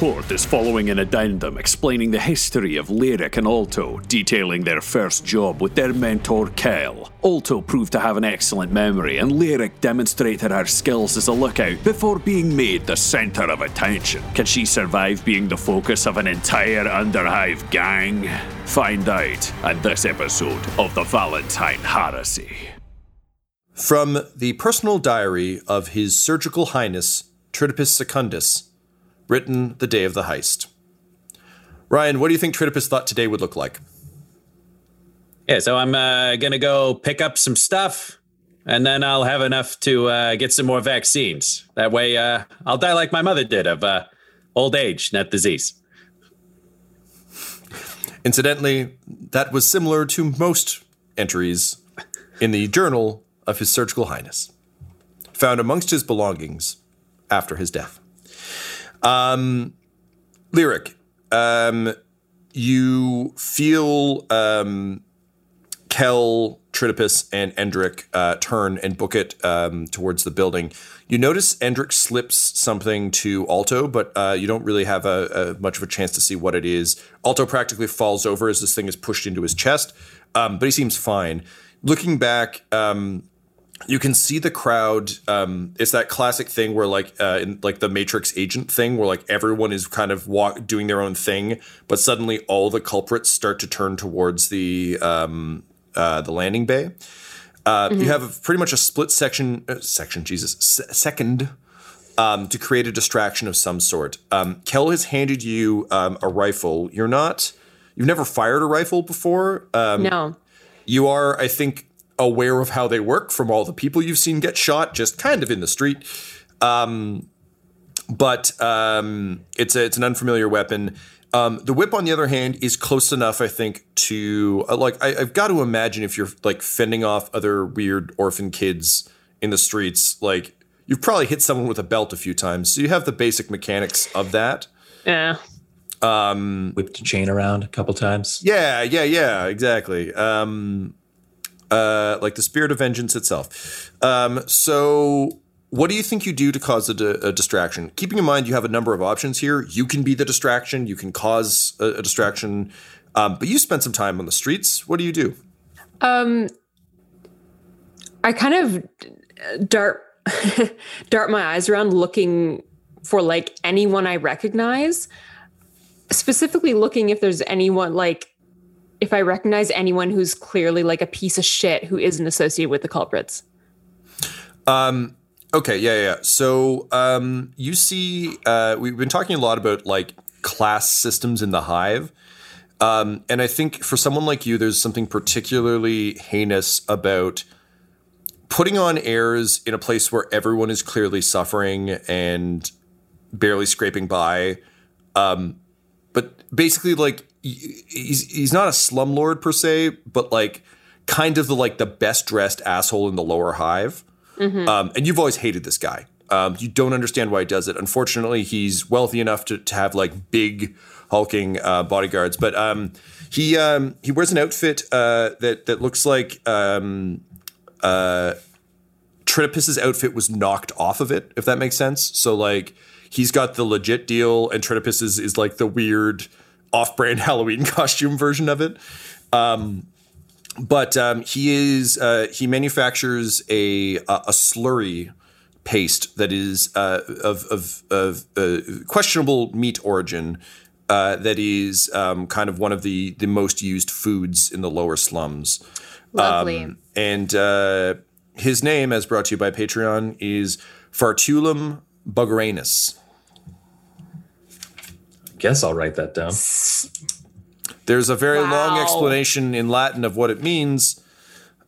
is following an addendum explaining the history of Lyric and Alto, detailing their first job with their mentor Kel. Alto proved to have an excellent memory, and Lyric demonstrated her skills as a lookout before being made the centre of attention. Can she survive being the focus of an entire Underhive gang? Find out in this episode of the Valentine Heresy. From the personal diary of His Surgical Highness Tritopus Secundus, written the day of the heist. Ryan, what do you think Tritopus thought today would look like? Yeah, so I'm uh, gonna go pick up some stuff, and then I'll have enough to uh, get some more vaccines. That way, uh, I'll die like my mother did of uh, old age, not disease. Incidentally, that was similar to most entries in the journal of His Surgical Highness, found amongst his belongings after his death. Um, lyric, um, you feel um, Kel, Tritopus, and Endrick uh, turn and book it um, towards the building. You notice Endrick slips something to Alto, but uh, you don't really have a, a, much of a chance to see what it is. Alto practically falls over as this thing is pushed into his chest, um, but he seems fine. Looking back, um, you can see the crowd. Um, it's that classic thing where, like, uh, in like the Matrix agent thing, where like everyone is kind of walk doing their own thing, but suddenly all the culprits start to turn towards the um, uh, the landing bay. Uh, You have a, pretty much a split section, uh, section, Jesus, se- second um, to create a distraction of some sort. Um, Kel has handed you um, a rifle. You're not, you've never fired a rifle before. Um, No. you are, I think, aware of how they work from all the people you've seen get shot, just kind of in the street. Um, but um, it's a, it's an unfamiliar weapon. Um, the whip, on the other hand, is close enough, I think, to uh, like I, I've got to imagine if you're like fending off other weird orphan kids in the streets, like you've probably hit someone with a belt a few times, so you have the basic mechanics of that. Yeah. Whipped a chain around a couple times. Yeah, yeah, yeah, exactly. Um, uh, like the spirit of vengeance itself. Um, so, what do you think you do to cause a, a distraction? Keeping in mind you have a number of options here. You can be the distraction. You can cause a, a distraction. Um, but you spent some time on the streets. What do you do? Um, I kind of dart dart my eyes around looking for like anyone I recognize. Specifically looking if there's anyone like if I recognize anyone who's clearly like a piece of shit who isn't associated with the culprits. Um, okay, yeah, yeah. So um, you see, uh, we've been talking a lot about like class systems in the hive. Um, and I think for someone like you, there's something particularly heinous about putting on airs in a place where everyone is clearly suffering and barely scraping by. Um, but basically, like he's he's not a slumlord per se, but like kind of the like the best dressed asshole in the lower hive. Um, and you've always hated this guy. Um, you don't understand why he does it. Unfortunately, he's wealthy enough to, to have like big hulking uh, bodyguards, but um, he um, he wears an outfit uh, that that looks like um, uh, Tritopus's outfit was knocked off of it, if that makes sense. So like he's got the legit deal, and Tritopus is, is like the weird off-brand Halloween costume version of it. Um, but um, he is uh, he manufactures a a, a slurry paste that is uh, of of, of uh, questionable meat origin. Uh, that is um, kind of one of the the most used foods in the lower slums. Lovely. Um, and uh, his name, as brought to you by Patreon, is Fartulum bugaranus. Guess I'll write that down. There's a very long explanation in Latin of what it means,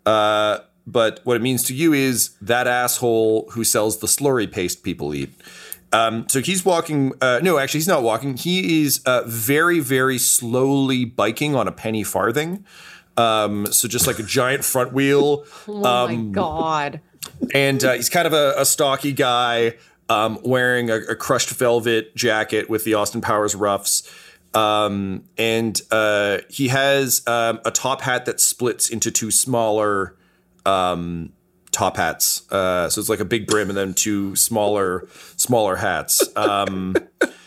uh, but what it means to you is that asshole who sells the slurry paste people eat. Um, so he's walking. Uh, no, actually, he's not walking. He is uh, very, very slowly biking on a penny farthing. Um, so just like a giant front wheel. oh my god. and uh, he's kind of a, a stocky guy um, wearing a, a crushed velvet jacket with the Austin Powers ruffs. Um, and uh, he has um, a top hat that splits into two smaller um, top hats. Uh, so it's like a big brim and then two smaller, smaller hats. Um,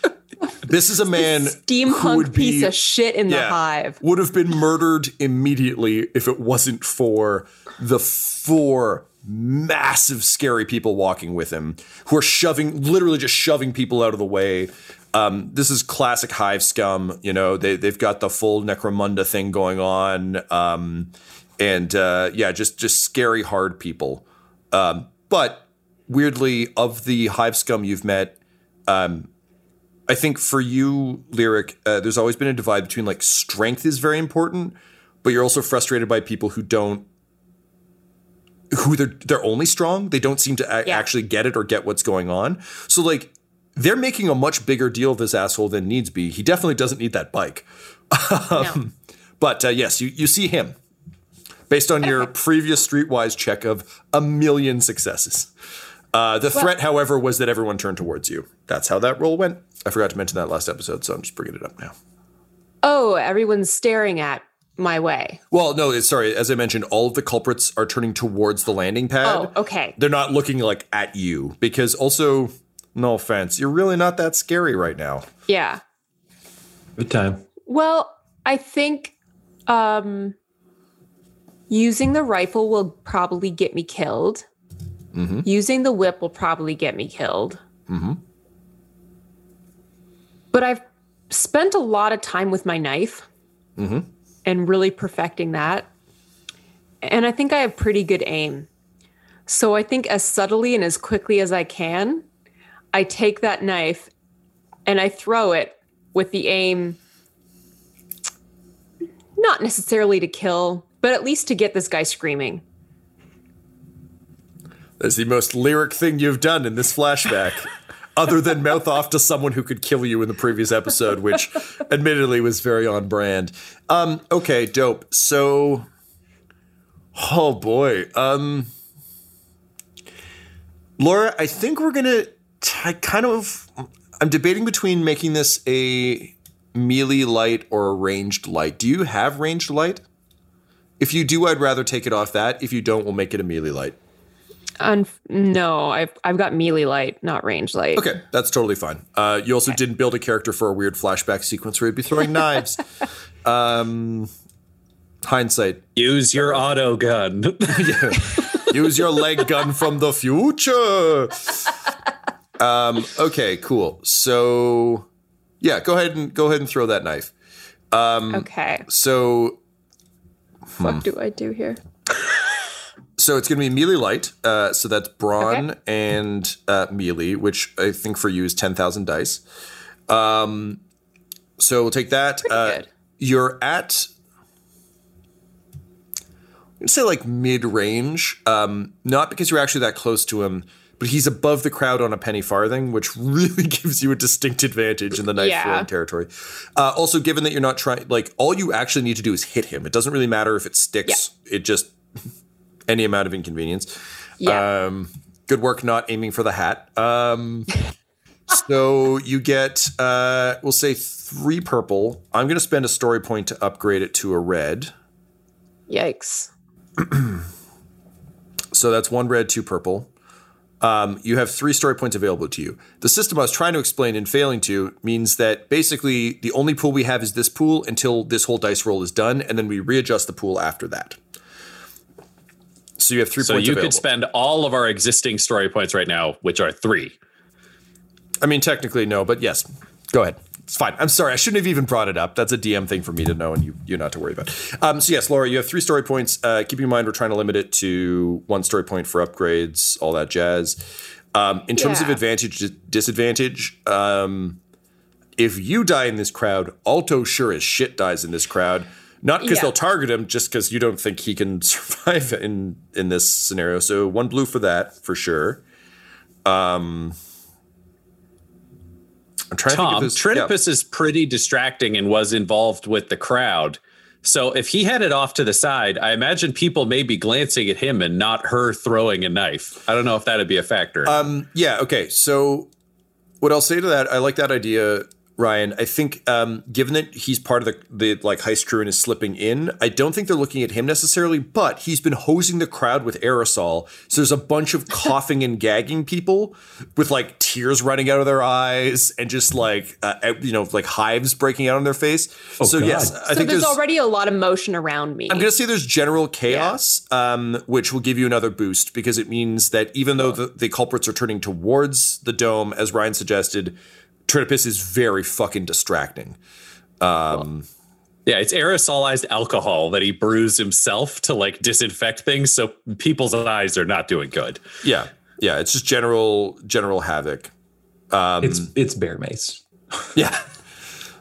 this is a man Steampunk be- piece of shit in the hive. would have been murdered immediately if it wasn't for the four massive scary people walking with him who are shoving literally just shoving people out of the way. Um, this is classic hive scum you know they, they've got the full necromunda thing going on um, and uh, yeah just just scary hard people. Um, but weirdly of the hive scum you've met um, I think for you, lyric, uh, there's always been a divide between like strength is very important, but you're also frustrated by people who don't, who they're they're only strong. They don't seem to a- Yeah. actually get it or get what's going on. So like they're making a much bigger deal of this asshole than needs be. He definitely doesn't need that bike. No. But uh, yes, you you see him based on your previous streetwise check of a million successes. Uh, the threat, however, was that everyone turned towards you. That's how that roll went. I forgot to mention that last episode, so I'm just bringing it up now. Oh, everyone's staring at my way. Well, no, sorry. As I mentioned, all of the culprits are turning towards the landing pad. Oh, okay. They're not looking like at you because also, no offense, you're really not that scary right now. Yeah. Good time. Well, I think um using the rifle will probably get me killed. Mm-hmm. Using the whip will probably get me killed. Mm-hmm. But I've spent a lot of time with my knife mm-hmm. And really perfecting that. And I think I have pretty good aim. So I think as subtly and as quickly as I can, I take that knife and I throw it with the aim not necessarily to kill, but at least to get this guy screaming. That's the most lyric thing you've done in this flashback, other than mouth off to someone who could kill you in the previous episode, which admittedly was very on brand. Um, okay, dope. So, oh boy. Um, Laura, I think we're gonna. I kind of. I'm debating between making this a melee light or a ranged light. Do you have ranged light? If you do, I'd rather take it off that. If you don't, we'll make it a melee light. Un- no, I've I've got melee light, not range light. Okay, that's totally fine. Uh, you also didn't build a character for a weird flashback sequence where you'd be throwing knives. Um, hindsight. Use your auto gun. Use your leg gun from the future. Um, okay, cool. So, yeah, go ahead and go ahead and throw that knife. Um, Okay. So, What do I do here? So it's going to be melee light. Uh, so that's brawn Okay. and uh, melee, which I think for you is ten thousand dice. Um, so we'll take that. Uh. You're at. I'd say like mid range, um, not because you're actually that close to him, but he's above the crowd on a penny farthing, which really gives you a distinct advantage in the knife Yeah. territory. Uh, also, given that you're not trying, like all you actually need to do is hit him. It doesn't really matter if it sticks. It just any amount of inconvenience. Yeah. Um, good work not aiming for the hat. Um, so you get, uh, we'll say three purple. I'm going to spend a story point to upgrade it to a red. Yikes. So that's one red, two purple. Um, you have three story points available to you. The system I was trying to explain and failing to means that basically the only pool we have is this pool until this whole dice roll is done, and then we readjust the pool after that. So you have three So points you available. could spend all of our existing story points right now, which are three. I mean, technically no, but yes. Go ahead. It's fine. I'm sorry. I shouldn't have even brought it up. That's a DM thing for me to know and you you not to worry about. Um, so yes, Laura, you have three story points. Uh, keep in mind we're trying to limit it to one story point for upgrades, all that jazz. Um, in terms of advantage disadvantage, um, if you die in this crowd, Alto sure as shit dies in this crowd. Not because Yeah. they'll target him, just because you don't think he can survive in in this scenario. So one blue for that for sure. Um, I'm trying to think Tom, of his yeah. Is pretty distracting and was involved with the crowd. So if he headed off to the side, I imagine people may be glancing at him and not her throwing a knife. I don't know if that'd be a factor. Um, yeah, okay. So what I'll say to that, I like that idea, Ryan. I think um, given that he's part of the, the like heist crew and is slipping in, I don't think they're looking at him necessarily, but he's been hosing the crowd with aerosol. So there's a bunch of coughing and gagging people with like tears running out of their eyes and just like uh, you know like hives breaking out on their face. so God. yes, I so think there's, already a lot of motion around me. I'm going to say there's general chaos, um, which will give you another boost because it means that even though the, the culprits are turning towards the dome, as Ryan suggested, Trinipus is very fucking distracting. Um, yeah, it's aerosolized alcohol that he brews himself to like disinfect things. So people's eyes are not doing good. Yeah, yeah, it's just general general havoc. Um, it's it's bear mace. Yeah.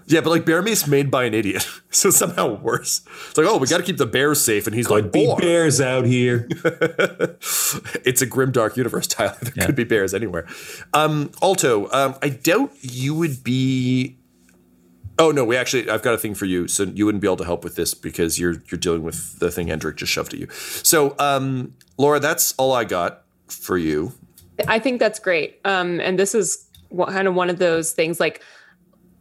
Yeah, but like bear mace made by an idiot, so somehow worse. It's like, oh, we got to keep the bears safe, and he's like, be "Boar." bears out here. it's a grim dark universe, Tyler. There could be bears anywhere. Um, Alto, um, I doubt you would be. Oh no, we actually I've got a thing for you, so you wouldn't be able to help with this because you're you're dealing with the thing Endrick just shoved at you. So, um, Laura, that's all I got for you. I think that's great. Um, and this is what, kind of one of those things like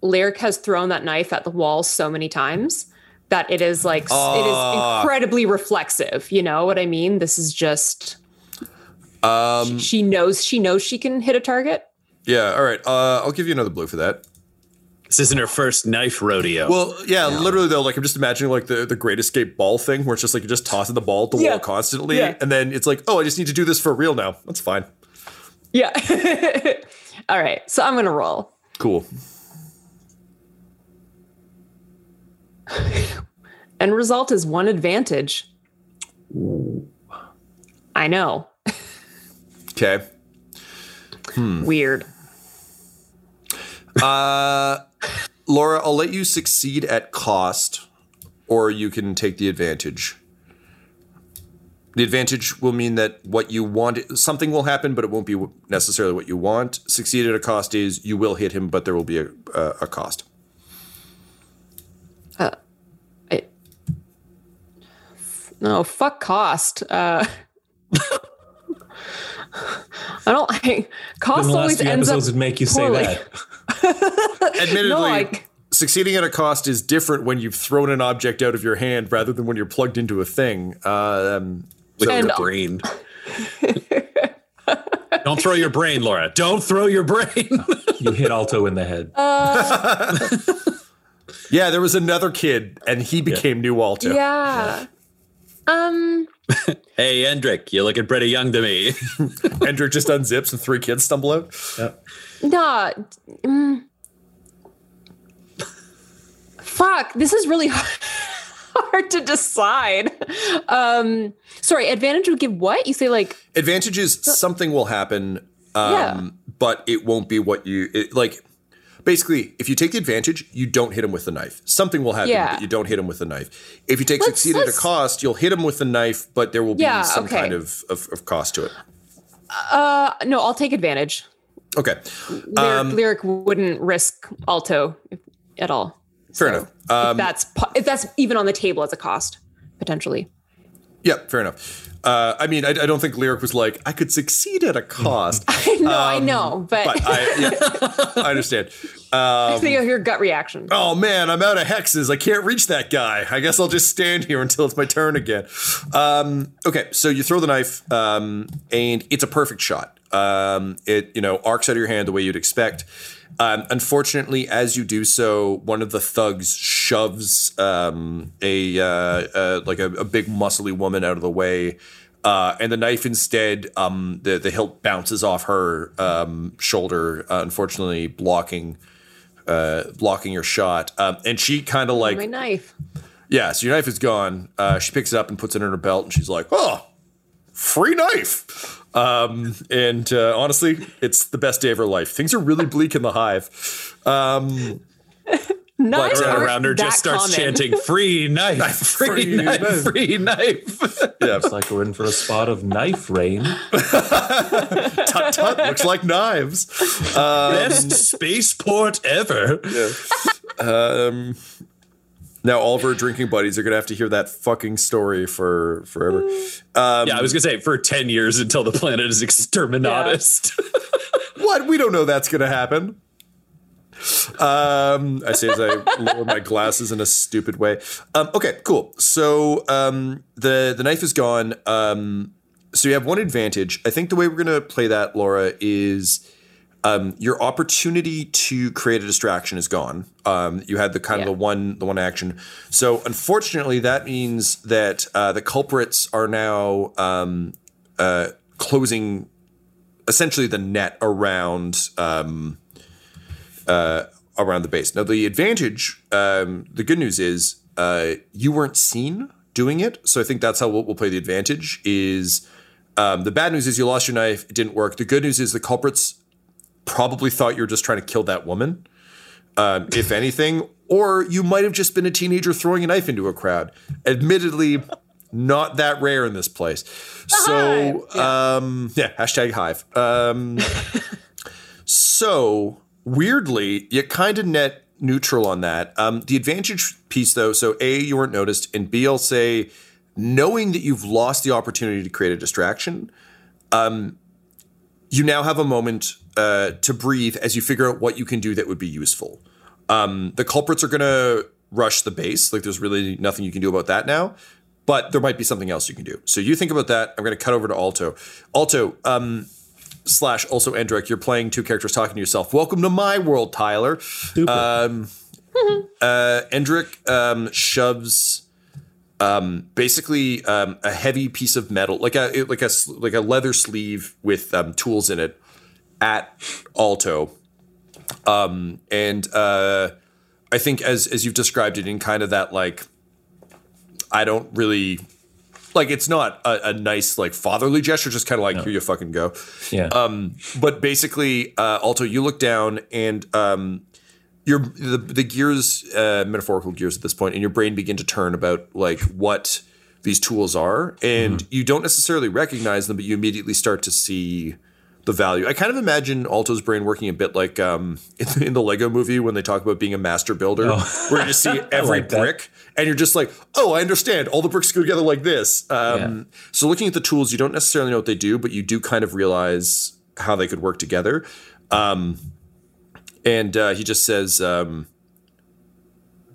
Lyric has thrown that knife at the wall so many times that it is like s- it is incredibly reflexive. You know what I mean? This is just um, she knows she knows she can hit a target. Yeah, all right. Uh, I'll give you another blue for that. This isn't her first knife rodeo. Well, yeah, literally though, like I'm just imagining like the, the Great Escape ball thing, where it's just like you're just tossing the ball at the Yeah. wall constantly, Yeah. and then it's like, oh, I just need to do this for real now. That's fine. Yeah. All right. So I'm gonna roll. Cool. End result is one advantage. I know. Okay. Weird. Uh, Laura, I'll let you succeed at cost, or you can take the advantage. The advantage will mean that what you want, something will happen, but it won't be necessarily what you want. Succeed at a cost is you will hit him, but there will be a, a, a cost. I, no, fuck cost. Uh, I don't. I, cost In the last always few ends up episodes would make you say poorly. that. Admittedly, No, I- succeeding at a cost is different when you've thrown an object out of your hand rather than when you're plugged into a thing. Uh, um, with and- your brain. Don't throw your brain, Laura. Don't throw your brain. You hit Alto in the head. Yeah, there was another kid, and he became New Walter. Yeah. Um. hey, Endrick, you're looking pretty young to me. Endrick just unzips, and three kids stumble out. Nah. mm. Fuck. This is really hard to decide. Um. Sorry. Advantage would give what you say? Like. Advantage is something will happen, um, Yeah. but it won't be what you it, like. Basically, if you take the advantage, you don't hit him with the knife. Something will happen, Yeah. but you don't hit him with the knife. If you take Let's- succeed at a cost, you'll hit him with the knife, but there will be Yeah, some okay. kind of, of, of cost to it. Uh. No. I'll take advantage. Okay, Lyric, Um, Lyric wouldn't risk Alto at all. fair enough. Um, if that's if that's even on the table as a cost potentially. Yeah, fair enough. Uh, I mean, I, I don't think Lyric was like, I could succeed at a cost. no, I know, but, Um, but I, yeah, I understand. I think of your gut reaction. Oh man, I'm out of hexes. I can't reach that guy. I guess I'll just stand here until it's my turn again. Um, okay, so you throw the knife, um, and it's a perfect shot. Um, it you know arcs out of your hand the way you'd expect. Um, unfortunately, as you do so, one of the thugs shoves um, a uh, uh, like a, a big muscly woman out of the way. Uh, and the knife instead, um, the the hilt bounces off her um, shoulder, uh, unfortunately blocking uh, blocking your shot. Um, and she kind of like My knife. yeah, so your knife is gone. Uh, she picks it up and puts it in her belt, and she's like, "Oh, free knife!" Um, and uh, honestly, it's the best day of her life. Things are really bleak in the hive. Um, Knives But, around her just starts common. chanting free knife, free, Free knife, knife." free knife. yeah, it's like we're in for a spot of knife rain. tut tut looks like knives. Best spaceport ever. Um, now all of her drinking buddies are gonna have to hear that fucking story for forever. Um, yeah, I was gonna say for ten years until the planet is exterminatus. What? We don't know that's gonna happen. Um, I say as I lower my glasses in a stupid way. Um, okay, cool. So um, the the knife is gone. Um, so you have one advantage. I think the way we're gonna play that, Laura, is um, your opportunity to create a distraction is gone. Um, you had the kind Yeah. of the one the one action. So unfortunately, that means that uh, the culprits are now um, uh, closing essentially the net around um, uh, around the base. Now the advantage, um, the good news is uh, you weren't seen doing it, so I think that's how we'll, we'll play the advantage. Is um, the bad news is you lost your knife, it didn't work. The good news is the culprits probably thought you were just trying to kill that woman, um, if anything, or you might have just been a teenager throwing a knife into a crowd. Admittedly, not that rare in this place. So, um, yeah, hashtag hive. Um, so weirdly, you kind of net neutral on that. Um, the advantage piece, though, so A, you weren't noticed, and B, I'll say, knowing that you've lost the opportunity to create a distraction, um, you now have a moment uh, to breathe as you figure out what you can do that would be useful. Um, the culprits are going to rush the base. Like, there's really nothing you can do about that now. But there might be something else you can do. So you think about that. I'm going to cut over to Alto. Alto, um, slash also Endrick, you're playing two characters talking to yourself. Welcome to my world, Tyler. Um, uh, Endrick um, shoves um, basically um, a heavy piece of metal, like a like a like a leather sleeve with um, tools in it, at Alto. Um, and uh, I think as as you've described it in kind of that like, I don't really like it's not a, a nice like fatherly gesture, just kind of like here you fucking go. Yeah. Um, but basically, uh, Alto, you look down and um, your the, the gears, uh, metaphorical gears at this point, in your brain begin to turn about like what these tools are, and you don't necessarily recognize them, but you immediately start to see the value. I kind of imagine Alto's brain working a bit like um, in, in the Lego movie when they talk about being a master builder, where you just see every like that. brick and you're just like, oh, I understand. All the bricks go together like this. Um, So looking at the tools, you don't necessarily know what they do, but you do kind of realize how they could work together. Um, and uh, he just says, um,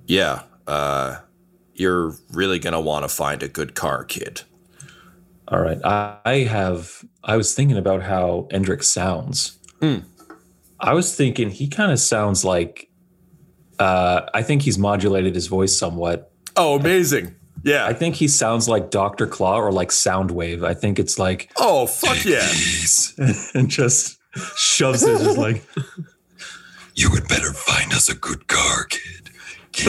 yeah, uh, you're really going to want to find a good car, kid. All right. I, have. I was thinking about how Endrick sounds. I was thinking he kind of sounds like. Uh, I think he's modulated his voice somewhat. Oh, amazing. Yeah. I think he sounds like Doctor Claw or like Soundwave. I think it's like oh, fuck yeah. and just shoves it just like You had better find us a good car, kid.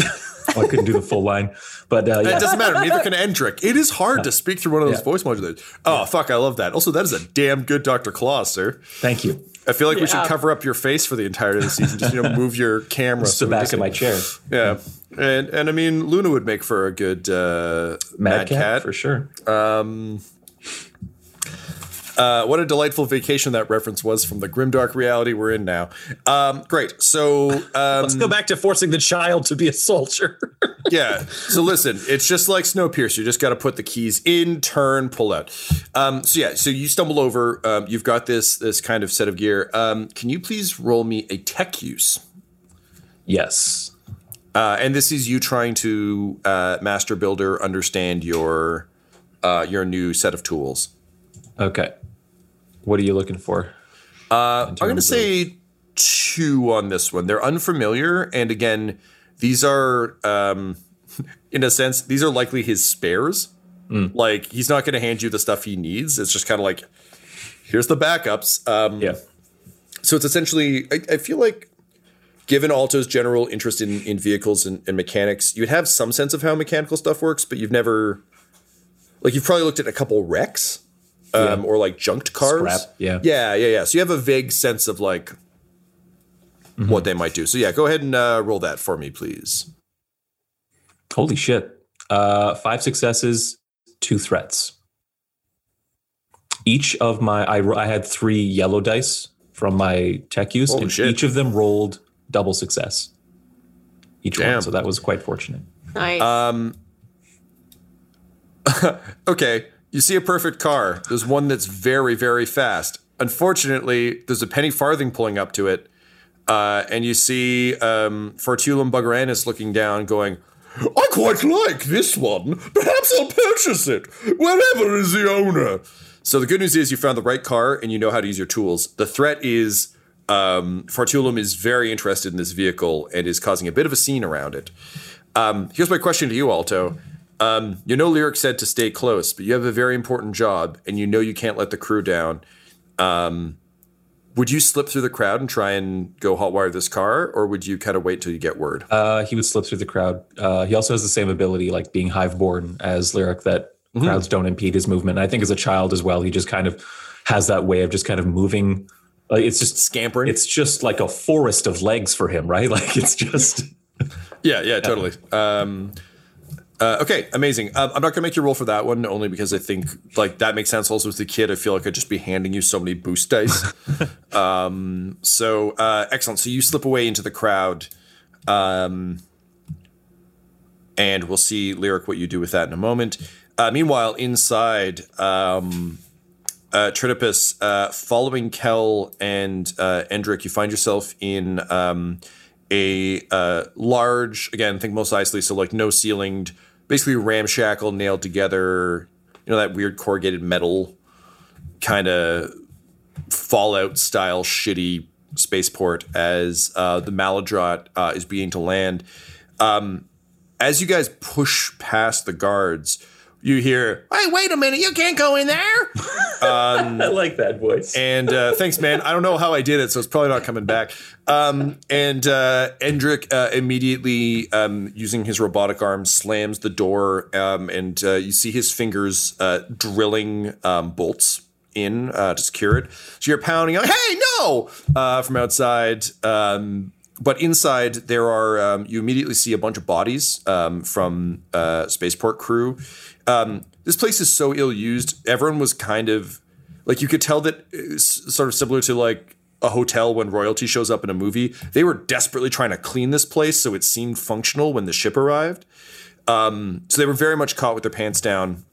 oh, I couldn't do the full line, but uh, yeah. It doesn't matter. Neither can Endrick. It is hard to speak through one of those Yeah. voice modulators. Oh, fuck. I love that. Also, that is a damn good Dr. Claw, sir. Thank you. I feel like we should cover up your face for the entirety of the season. Just, you know, move your camera. It's the back just- of my chair. Yeah. And, and I mean, Luna would make for a good uh, Mad, cat, for sure. Uh, what a delightful vacation that reference was from the grimdark reality we're in now. Um, great. So, um, Let's go back to forcing the child to be a soldier. yeah. So listen, it's just like Snowpiercer. You just got to put the keys in, turn, pull out. Um, so yeah. So you stumble over. Um, you've got this this kind of set of gear. Um, can you please roll me a tech use? Yes. Uh, and this is you trying to uh, master builder understand your uh, your new set of tools. Okay. What are you looking for? I'm going to say two on this one. They're unfamiliar, and again, these are, um, in a sense, these are likely his spares. Like he's not going to hand you the stuff he needs. It's just kind of like, here's the backups. Um, Yeah. so it's essentially, I, I feel like, given Alto's general interest in, in vehicles and, and mechanics, you'd have some sense of how mechanical stuff works, but you've never, like, you've probably looked at a couple wrecks um, Yeah. or like junked cars. Scrap, yeah. Yeah, yeah, yeah. So you have a vague sense of like what they might do. So yeah, go ahead and uh, roll that for me, please. Holy shit. Uh, five successes, two threats. Each of my, I, I had three yellow dice from my tech use, Holy and shit. each of them rolled double success. Each Damn. one. So that was quite fortunate. Nice. Um, Okay, you see a perfect car. There's one that's very, very fast. Unfortunately, there's a penny farthing pulling up to it, uh, and you see um, Fortulum Buggeranis looking down, going, I quite like this one. Perhaps I'll purchase it. Wherever is the owner? So the good news is you found the right car and you know how to use your tools. The threat is um, Fortulum is very interested in this vehicle and is causing a bit of a scene around it. Um, here's my question to you, Alto. Um, you know, Lyric said to stay close, but you have a very important job, and you know you can't let the crew down. Um, would you slip through the crowd and try and go hotwire this car, or would you kind of wait till you get word? Uh, he would slip through the crowd. Uh, he also has the same ability, like being hive-born as Lyric, that Mm-hmm. crowds don't impede his movement. I think as a child as well, he just kind of has that way of just kind of moving. Like it's just Scampering? It's just like a forest of legs for him, right? Like it's just. Yeah, yeah, totally. Um, uh, okay, amazing. Um, I'm not gonna make you roll for that one, only because I think like that makes sense. Also, as a kid, I feel like I'd just be handing you so many boost dice. um, so uh, excellent. So you slip away into the crowd, um, and we'll see lyric what you do with that in a moment. Uh, meanwhile, inside, um, uh, Tritopus, uh, following Kel and uh, Endrick, you find yourself in um, a uh, large, again, think most isolated, so like no ceilinged, basically ramshackle, nailed together, you know, that weird corrugated metal kind of Fallout style shitty spaceport as uh, the Maladrot uh, is beginning to land. Um, as you guys push past the guards, you hear, "Hey, wait a minute! You can't go in there!" I like that voice. And uh, thanks, man. I don't know how I did it, so it's probably not coming back. Um, and uh, Endrick uh, immediately, um, using his robotic arm, slams the door, um, and uh, you see his fingers uh, drilling um, bolts in uh, to secure it. So you're pounding, like, "Hey, no!" Uh, from outside. But inside, there are um, you immediately see a bunch of bodies um, from uh, spaceport crew. Um, this place is so ill used. Everyone was kind of like you could tell that it's sort of similar to like a hotel when royalty shows up in a movie. They were desperately trying to clean this place so it seemed functional when the ship arrived. Um, so they were very much caught with their pants down.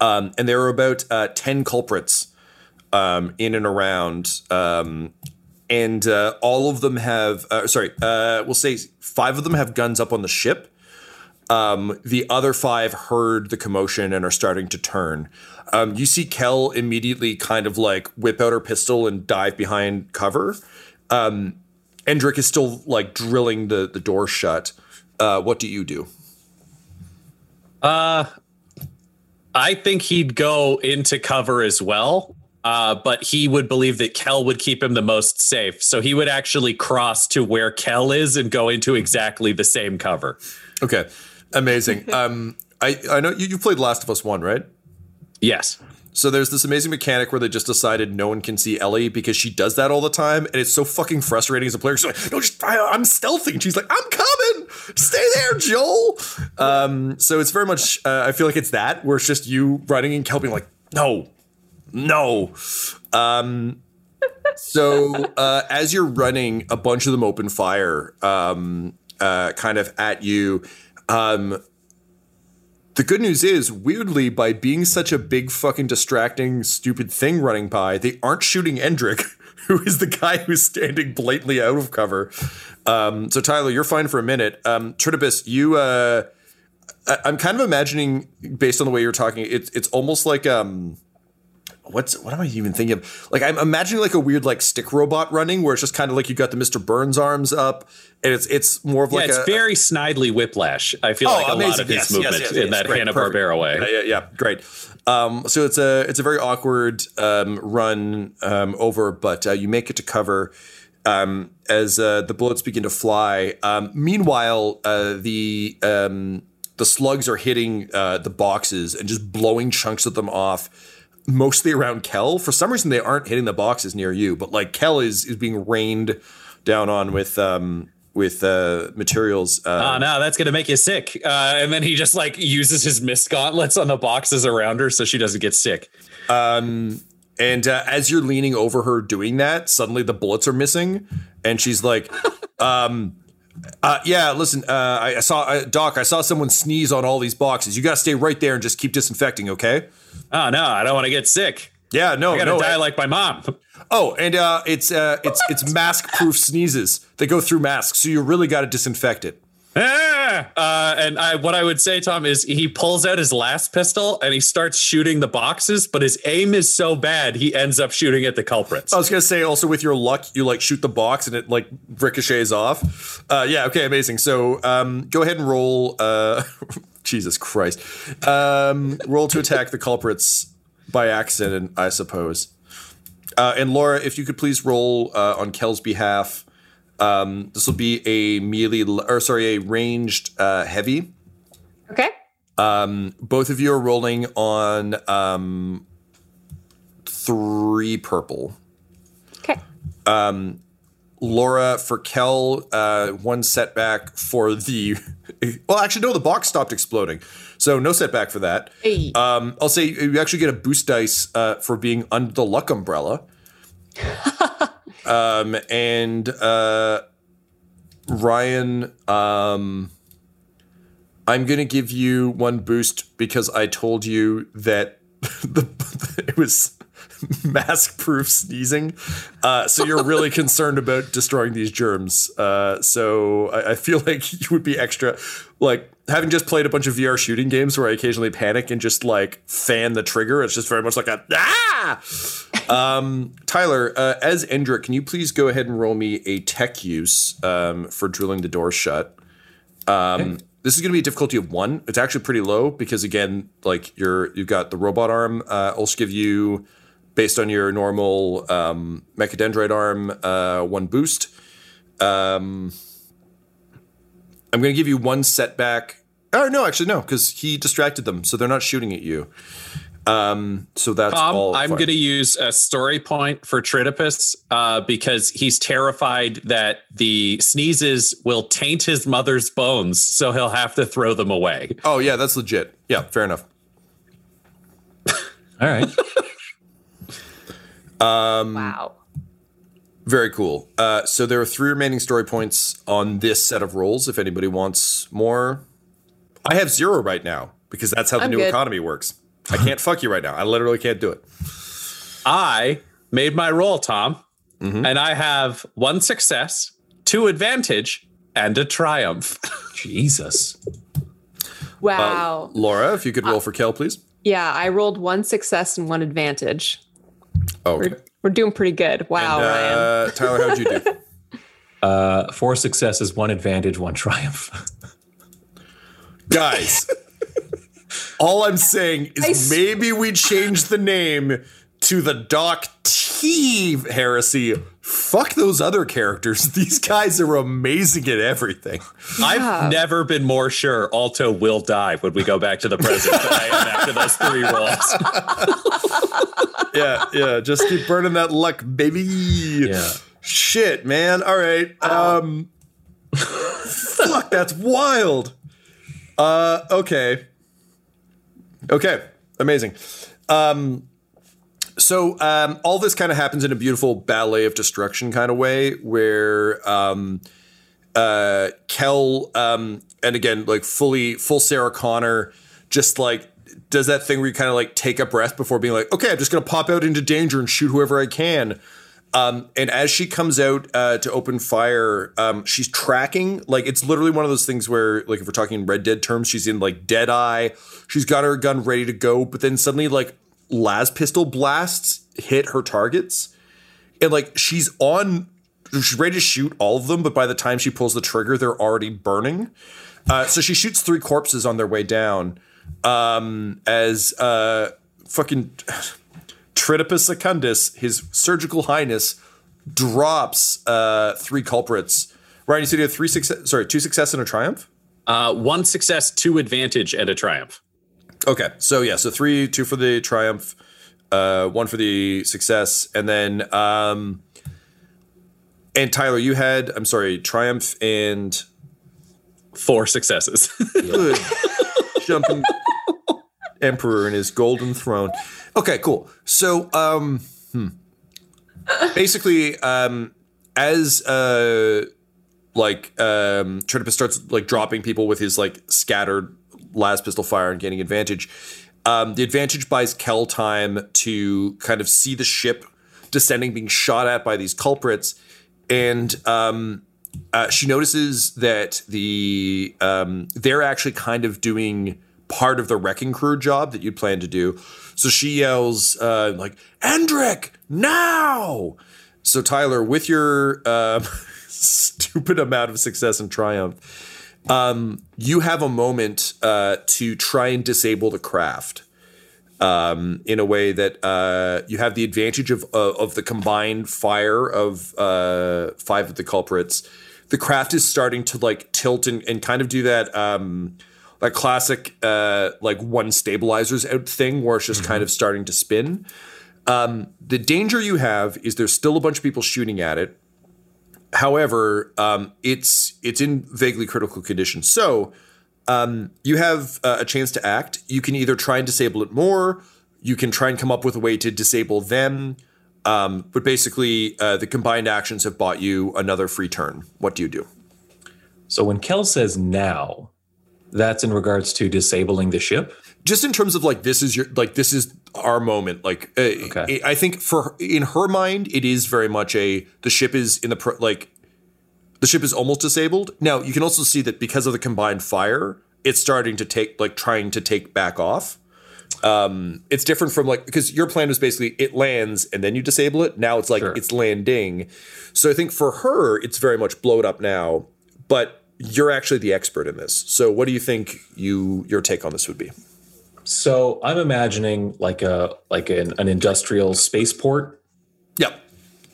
Um, and there were about uh, 10 culprits um, in and around. And uh, all of them have, uh, sorry, uh, we'll say five of them have guns up on the ship. Um, the other five heard the commotion and are starting to turn. Um, you see Kel immediately kind of like whip out her pistol and dive behind cover. Um, Endrick is still like drilling the, the door shut. Uh, what do you do? I think he'd go into cover as well. Uh, but he would believe that Kel would keep him the most safe. So he would actually cross to where Kel is and go into exactly the same cover. Okay, amazing. um, I I know you, you played Last of Us One, right? Yes. So there's this amazing mechanic where they just decided no one can see Ellie because she does that all the time, and it's so fucking frustrating as a player. She's like, "No, just, I, I'm stealthing." And she's like, "I'm coming. Stay there, Joel." Um, so it's very much. Uh, I feel like it's that where it's just you running and Kel being like, "No, no." Um, so uh, as you're running, a bunch of them open fire, um, uh, kind of at you. Um, the good news is, weirdly, by being such a big fucking distracting, stupid thing running by, they aren't shooting Endrick, who is the guy who's standing blatantly out of cover. Um, so Tyler, you're fine for a minute. Um, Tritopus, you, uh, I- I'm kind of imagining, based on the way you're talking, it's it's almost like um, what's what am I even thinking of? Like I'm imagining like a weird like stick robot running where it's just kind of like you got the Mr. Burns arms up and it's it's more of Yeah, like it's a very snidely whiplash. I feel Oh, like a lot of his Yes, movement yes, in yes. that Great, Hanna. Barbera way. Yeah, yeah, yeah, great. Um, so it's a it's a very awkward um, run um, over, but uh, you make it to cover um, as uh, the bullets begin to fly. Um, meanwhile, uh, the um, the slugs are hitting uh, the boxes and just blowing chunks of them off. Mostly around Kel. For some reason, they aren't hitting the boxes near you, but like Kel is is being rained down on with um, with uh, materials. Uh, Oh no, that's gonna make you sick. Uh, and then he just like uses his mist gauntlets on the boxes around her so she doesn't get sick. Um, and uh, as you're leaning over her doing that, suddenly the bullets are missing, and she's like, um, uh, "Yeah, listen, uh, I, I saw uh, Doc. I saw someone sneeze on all these boxes. You got to stay right there and just keep disinfecting, okay? Oh no, I don't want to get sick. Yeah, no, I gotta no. die like my mom. oh, and uh, it's uh, it's it's mask-proof sneezes. They go through masks, so you really got to disinfect it. Ah! Uh, and I, what I would say, Tom, is he pulls out his last pistol and he starts shooting the boxes, but his aim is so bad he ends up shooting at the culprits. I was gonna say also with your luck, you like shoot the box and it like ricochets off. Uh, yeah, okay, amazing. So um, go ahead and roll. Uh, Jesus Christ, um, roll to attack the culprits by accident, I suppose. Uh, and Laura, if you could please roll uh, on Kel's behalf. Um, this will be a melee, or sorry, a ranged uh, heavy. Okay. Both of you are rolling on um, three purple. Okay. Laura for Kel, uh, one setback for the. Well, actually, no, the box stopped exploding, so no setback for that. Hey. Um, I'll say you actually get a boost dice uh, for being under the luck umbrella. um, and uh, Ryan, um, I'm gonna give you one boost because I told you that the it was mask proof sneezing. Uh, so you're really concerned about destroying these germs. Uh, so I, I feel like you would be extra like having just played a bunch of VR shooting games where I occasionally panic and just like fan the trigger. It's just very much like a ah. Um, Tyler, uh, as Endrick, can you please go ahead and roll me a tech use um, for drilling the door shut? Um, This is going to be a difficulty of one. It's actually pretty low because again, like you're you've got the robot arm. Uh, I'll give you, based on your normal um, mechadendrite arm, uh, one boost. Um, I'm going to give you one setback. Oh no, actually no, because he distracted them, so they're not shooting at you. Um, so that's Tom, all. I'm going to use a story point for Tritopus uh, because he's terrified that the sneezes will taint his mother's bones, so he'll have to throw them away. Oh yeah, that's legit. Yeah, fair enough. All right. um, wow. Very cool. Uh, so there are three remaining story points on this set of rolls. If anybody wants more, I have zero right now because that's how the I'm new good. economy works. I can't fuck you right now. I literally can't do it. I made my roll, Tom, Mm-hmm. and I have one success, two advantage, and a triumph. Jesus. Wow. Laura, if you could roll for Kel, please. yeah, I rolled one success and one advantage. Okay. We're, we're doing pretty good. Wow, Ryan. Uh, Tyler, how'd you do? Uh, four successes, one advantage, one triumph. Guys, all I'm saying is I s- maybe we change the name to the Doc T heresy. Fuck those other characters. These guys are amazing at everything. I've never been more sure Alto will die when we go back to the present than I am after those three rolls. Yeah, yeah. Just keep burning that luck, baby. Yeah. Shit, man. All right. Um Fuck, that's wild. Uh okay. Okay. Amazing. Um so um all this kind of happens in a beautiful ballet of destruction kind of way where um uh Kel um and again like fully full Sarah Connor just like does that thing where you kind of like take a breath before being like okay I'm just gonna pop out into danger and shoot whoever I can um, and as she comes out uh, to open fire, um, she's tracking. Like it's literally one of those things where, like, if we're talking Red Dead terms, she's in like dead eye. She's got her gun ready to go, but then suddenly, like, las pistol blasts hit her targets, and like she's on, she's ready to shoot all of them, but by the time she pulls the trigger, they're already burning. Uh, so she shoots three corpses on their way down. Um, as uh, fucking Tritopus Secundus, his surgical highness, drops uh, three culprits. Ryan, you said you had three success, sorry, two success and a triumph. Uh, one success, two advantage, and a triumph. Okay, so yeah, so three, two for the triumph, uh, one for the success, and then um, and Tyler, you had I'm sorry, triumph and Four successes. good jumping emperor in his golden throne. Okay, cool. So um, hmm. basically, um, as uh, like um, starts like dropping people with his like scattered laspistol fire and gaining advantage. Um, the advantage buys Kel time to kind of see the ship descending, being shot at by these culprits, and um, uh, she notices that the um, they're actually kind of doing part of the wrecking crew job that you plan to do. So she yells uh, like, "Endrick, now!" So Tyler, with your um, stupid amount of success and triumph, um, you have a moment uh, to try and disable the craft um, in a way that uh, you have the advantage of uh, of the combined fire of uh, five of the culprits. The craft is starting to like tilt and, and kind of do that um, that classic uh, like one stabilizers out thing where it's just kind of starting to spin. Um, the danger you have is there's still a bunch of people shooting at it. However, um, it's it's in vaguely critical condition. So um, you have uh, a chance to act. You can either try and disable it more. You can try and come up with a way to disable them. Um, but basically, uh, the combined actions have bought you another free turn. What do you do? So when Kel says now, that's in regards to disabling the ship. Just in terms of like this is your like this is our moment. Like uh, Okay. I think for in her mind, it is very much a the ship is in the pro- like the ship is almost disabled. Now you can also see that because of the combined fire, it's starting to take like trying to take back off. Um, it's different from like because your plan was basically it lands and then you disable it. Now it's like Sure. it's landing. So I think for her, it's very much blowed up now. But you're actually the expert in this. So what do you think you your take on this would be? So I'm imagining like a like an, an industrial spaceport. Yep.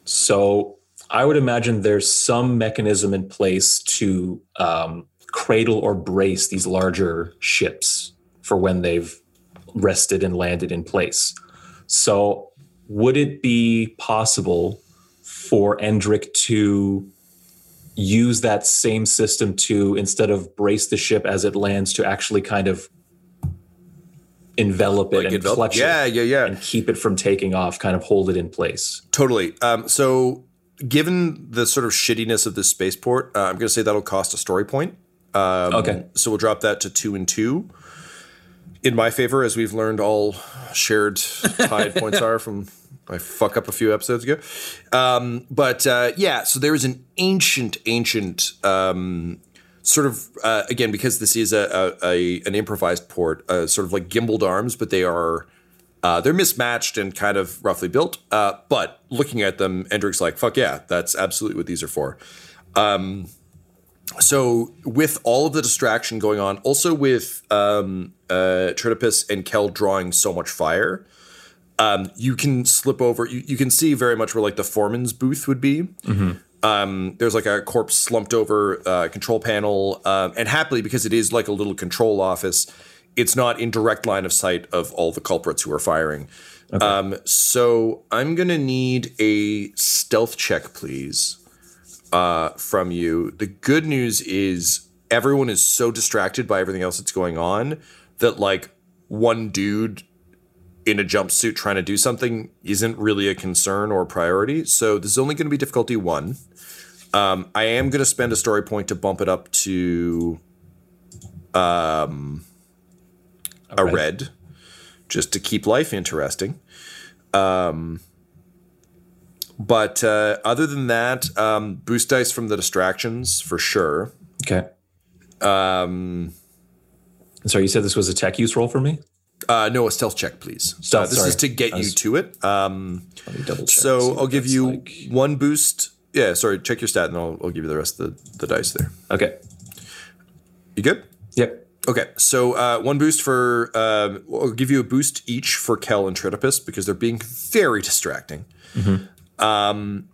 So I would imagine there's some mechanism in place to um, cradle or brace these larger ships for when they've rested and landed in place. So would it be possible for Endrick to use that same system to instead of brace the ship as it lands to actually kind of envelop it Like and envelop- clutch yeah, it yeah, yeah. and keep it from taking off, kind of hold it in place. Totally. Um, so, given the sort of shittiness of this spaceport, uh, I'm going to say that'll cost a story point. Um, Okay. So we'll drop that to two and two. In my favor, as we've learned, all shared tied points are from I fuck up a few episodes ago. Um, but uh, yeah, so there is an ancient, ancient um, sort of uh, again because this is a, a, a an improvised port, uh, sort of like gimbaled arms, but they are uh, they're mismatched and kind of roughly built. Uh, but looking at them, Endrick's like, fuck yeah, that's absolutely what these are for. Um, so with all of the distraction going on, also with um, uh, Tritopus and Kel drawing so much fire, um, you can slip over. You, you can see very much where like the foreman's booth would be. Um, there's like a corpse slumped over uh, control panel, um, and happily because it is like a little control office, it's not in direct line of sight of all the culprits who are firing. Um, so I'm gonna need a stealth check, please, uh, from you. The good news is everyone is so distracted by everything else that's going on that like one dude in a jumpsuit trying to do something isn't really a concern or a priority. So this is only going to be difficulty one. Um, I am going to spend a story point to bump it up to um, a red. red, just to keep life interesting. Um, but uh, other than that, um, boost dice from the distractions for sure. Okay. Um, Sorry, you said this was a tech use roll for me? Uh, no, a stealth check, please. Stealth, Uh, this sorry. is to get I you to it. Um, Let me double check. so I'll give you like. one boost. Yeah, sorry. Check your stat, and I'll, I'll give you the rest of the, the dice there. Okay. You good? Yep. Okay, so uh, one boost for um, I'll give you a boost each for Kel and Tritopus because they're being very distracting. Um,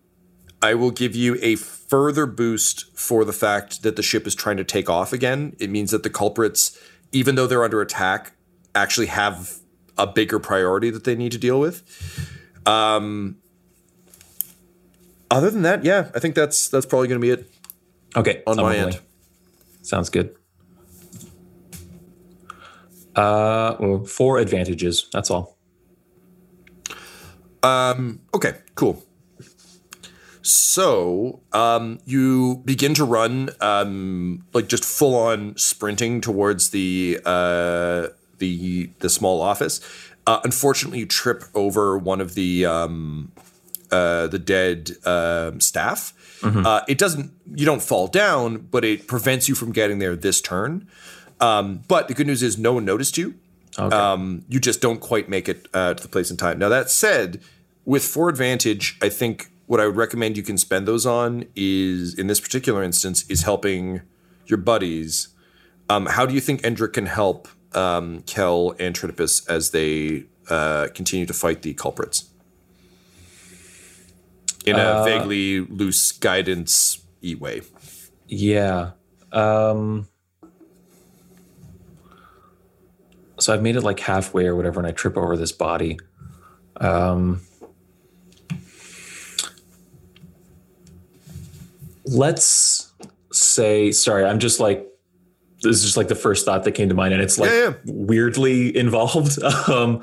I will give you a further boost for the fact that the ship is trying to take off again. It means that the culprits, even though they're under attack, actually have a bigger priority that they need to deal with. Um, other than that, yeah, I think that's that's probably going to be it. Okay. On my end. Sounds good. Uh, well, four advantages. That's all. Okay, cool. So um, you begin to run, um, like just full on sprinting towards the uh, the the small office. Uh, unfortunately, you trip over one of the um, uh, the dead um staff. Uh, it doesn't. You don't fall down, but it prevents you from getting there this turn. Um, but the good news is no one noticed you. Okay. Um, you just don't quite make it uh, to the place in time. Now that said, with four advantage, I think what I would recommend you can spend those on is, in this particular instance, is helping your buddies. Um, how do you think Endrick can help um, Kel and Tritopus as they uh, continue to fight the culprits? In a vaguely loose guidance e way. Yeah. Um, so I've made it like halfway or whatever, and I trip over this body. Um, let's say, sorry, I'm just like, this is just like the first thought that came to mind, and it's like Yeah, yeah. weirdly involved. um,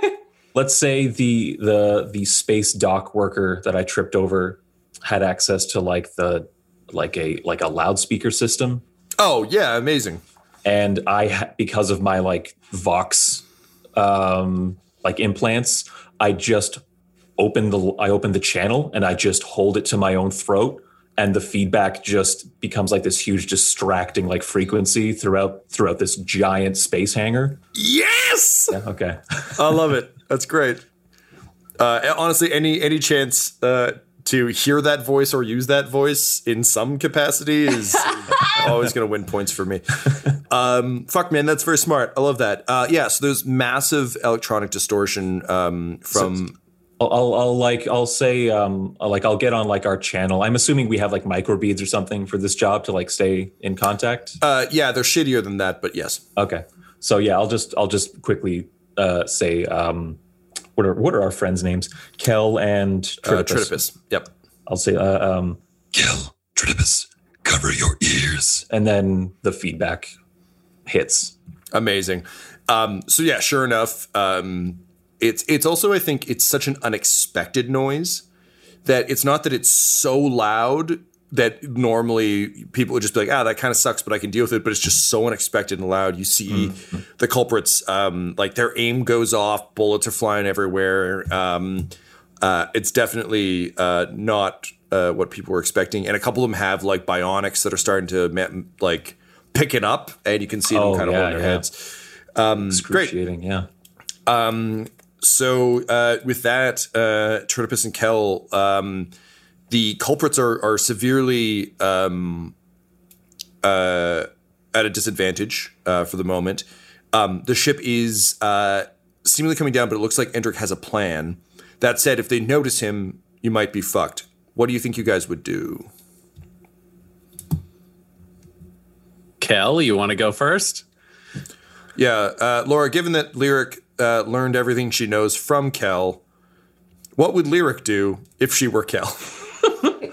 let's say the the the space dock worker that I tripped over had access to like the like a like a loudspeaker system Oh yeah, amazing. and I because of my like Vox um like implants, I just open the I open the channel and I just hold it to my own throat and the feedback just becomes like this huge distracting like frequency throughout throughout this giant space hangar. Yes. Yeah, okay. I love it. That's great. Uh, honestly, any any chance uh, to hear that voice or use that voice in some capacity is always going to win points for me. Um, fuck, man, that's very smart. I love that. Uh, yeah, so there's massive electronic distortion um, from. I'll, I'll, I'll like I'll say um like I'll get on like our channel. I'm assuming we have like microbeads or something for this job to like stay in contact. Uh, yeah, they're shittier than that, but yes. Okay. So yeah, I'll just I'll just quickly uh, say um, what are what are our friends' names? Kel and Uh, Tritopus. Tritopus. Yep. I'll say uh, um, Kel, Tritopus, cover your ears. and then the feedback hits. Amazing. Um, so yeah, sure enough, um, it's it's also I think it's such an unexpected noise that it's not that it's so loud that normally people would just be like, ah, that kind of sucks, but I can deal with it. But it's just so unexpected and loud. You see the culprits, um, like their aim goes off, bullets are flying everywhere. Um, uh, it's definitely uh, not uh, what people were expecting, and a couple of them have like bionics that are starting to like pick it up, and you can see them Oh, kind of yeah, holding their yeah. heads. Um, great. Excruciating, yeah. So uh, with that, uh, Tritopus and Kel, um, the culprits are are severely um, uh, at a disadvantage uh, for the moment. Um, the ship is uh, seemingly coming down, but it looks like Endrick has a plan. That said, if they notice him, you might be fucked. What do you think you guys would do? Kel, you want to go first? Yeah, uh, Laura. Given that Lyric uh, learned everything she knows from Kel, what would Lyric do if she were Kel?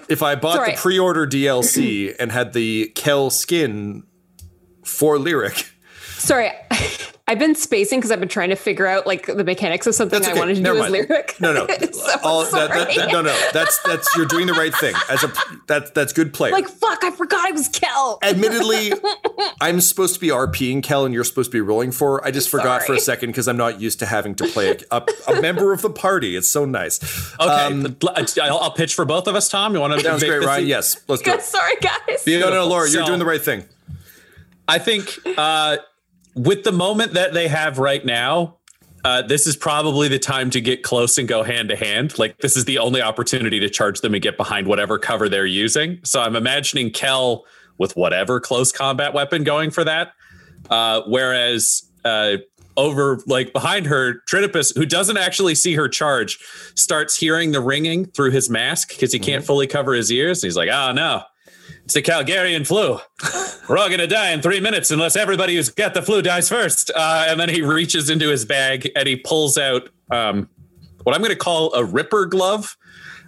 if I bought the pre-order DLC and had the Kel skin for Lyric, Sorry, I've been spacing because I've been trying to figure out like the mechanics of something that's I wanted to Never do as lyric. No, no, so All- that- that- that- no, no. That's that's you're doing the right thing. As a that's that's good player. Like fuck, I forgot I was Kel. Admittedly, I'm supposed to be RPing Kel and you're supposed to be rolling for. her. I just forgot for a second second because I'm not used to having to play a, a, a member of the party. It's so nice. Okay, I'll, I'll pitch for both of us. Tom, you want to? Sounds great, Ryan. Yes, let's do it. sorry, guys. No, no, Laura, you're doing the right thing. I think uh, with the moment that they have right now, uh, this is probably the time to get close and go hand to hand. Like this is the only opportunity to charge them and get behind whatever cover they're using. So I'm imagining Kel with whatever close combat weapon going for that. Uh, whereas uh, over like behind her, Tritopus, who doesn't actually see her charge, starts hearing the ringing through his mask because he can't fully cover his ears. And he's like, oh no, it's the Calgarian flu. We're all going to die in three minutes unless everybody who's got the flu dies first. Uh, and then he reaches into his bag and he pulls out um, what I'm going to call a ripper glove,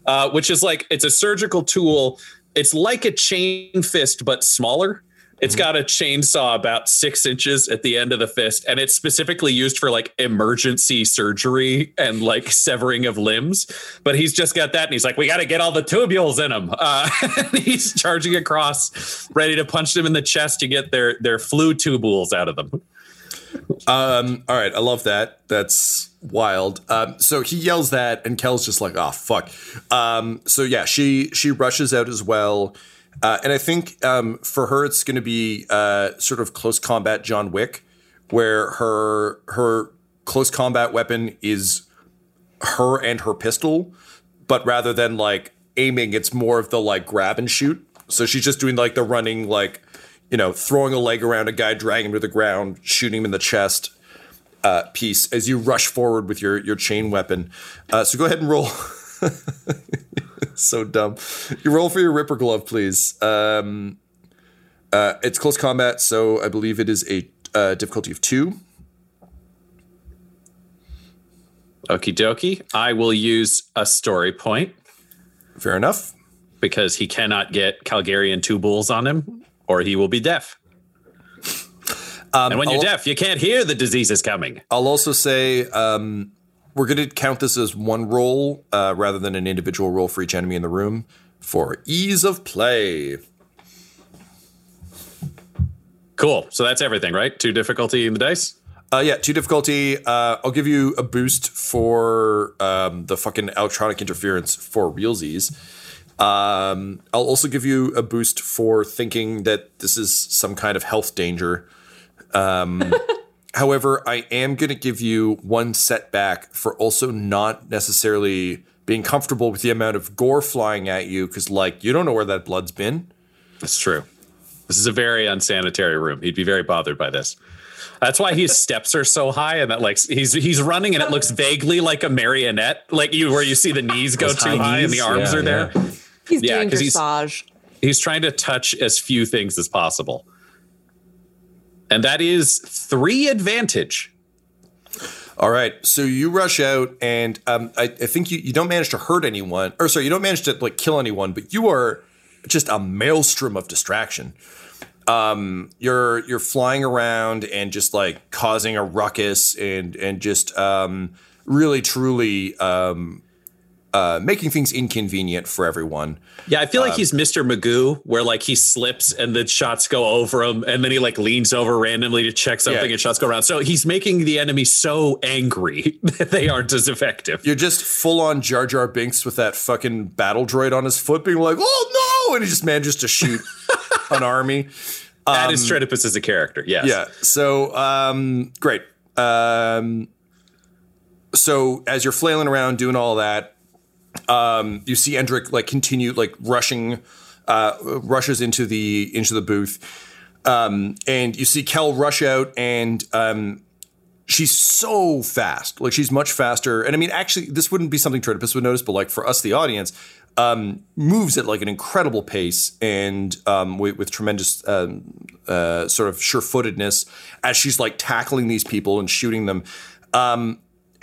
uh, which is like it's a surgical tool. It's like a chain fist, but smaller. It's got a chainsaw about six inches at the end of the fist, and it's specifically used for like emergency surgery and like severing of limbs. But he's just got that, and he's like, "We got to get all the tubules in him." Uh, he's charging across, ready to punch them in the chest to get their their flu tubules out of them. Um, all right, I love that. That's wild. Um, so he yells that, and Kel's just like, "Oh fuck." Um, so yeah, she she rushes out as well, uh, and I think um, for her it's going to be uh, sort of close combat John Wick, where her her close combat weapon is her and her pistol, but rather than like aiming, it's more of the like grab and shoot. So she's just doing like the running, like you know, throwing a leg around a guy, dragging him to the ground, shooting him in the chest. Uh, piece as you rush forward with your your chain weapon. Uh, so go ahead and roll. so dumb. You roll for your Ripper glove, please. Um, uh, it's close combat, so I believe it is a uh, difficulty of two. Okie dokie. I will use a story point Fair enough. because he cannot get Calgarian bulls on him, or he will be deaf. Um, and when you're deaf, you can't hear the disease is coming. I'll also say um, we're going to count this as one roll uh, rather than an individual roll for each enemy in the room for ease of play. Cool. So that's everything, right? Two difficulty in the dice. Uh, yeah, two difficulty. Uh, I'll give you a boost for um, the fucking electronic interference for realsies. Um, I'll also give you a boost for thinking that this is some kind of health danger. Um, however, I am going to give you one setback for also not necessarily being comfortable with the amount of gore flying at you because, like, you don't know where that blood's been. That's true. This is a very unsanitary room. He'd be very bothered by this. That's why his steps are so high, and that like he's he's running, and it looks vaguely like a marionette, like you where you see the knees go too high high and the arms Yeah, are there. He's Yeah, doing 'cause he's- He's trying to touch as few things as possible, and that is three advantage. All right, so you rush out, and um, I, I think you, you don't manage to hurt anyone, or sorry, you don't manage to like kill anyone, but you are just a maelstrom of distraction. Um, you're you're flying around and just like causing a ruckus and and just um, really truly um, uh, making things inconvenient for everyone. Yeah, I feel like he's Mr. Magoo, where like he slips and the shots go over him, and then he like leans over randomly to check something, Yeah. and shots go around. So he's making the enemy so angry that they aren't as effective. You're just full on Jar Jar Binks with that fucking battle droid on his foot, being like, "Oh no!" and he just manages to shoot an army. that is Tritopus as a character. Yes. Yeah. So um, great. Um, so as you're flailing around doing all that, um, you see Endrick like continue like rushing, uh, rushes into the into the booth, um, and you see Kel rush out and. Um, She's so fast, like she's much faster. And I mean, actually, this wouldn't be something Tritopus would notice, but like for us, the audience, um, moves at like an incredible pace and um, with, with tremendous um, uh, sort of sure-footedness as she's like tackling these people and shooting them.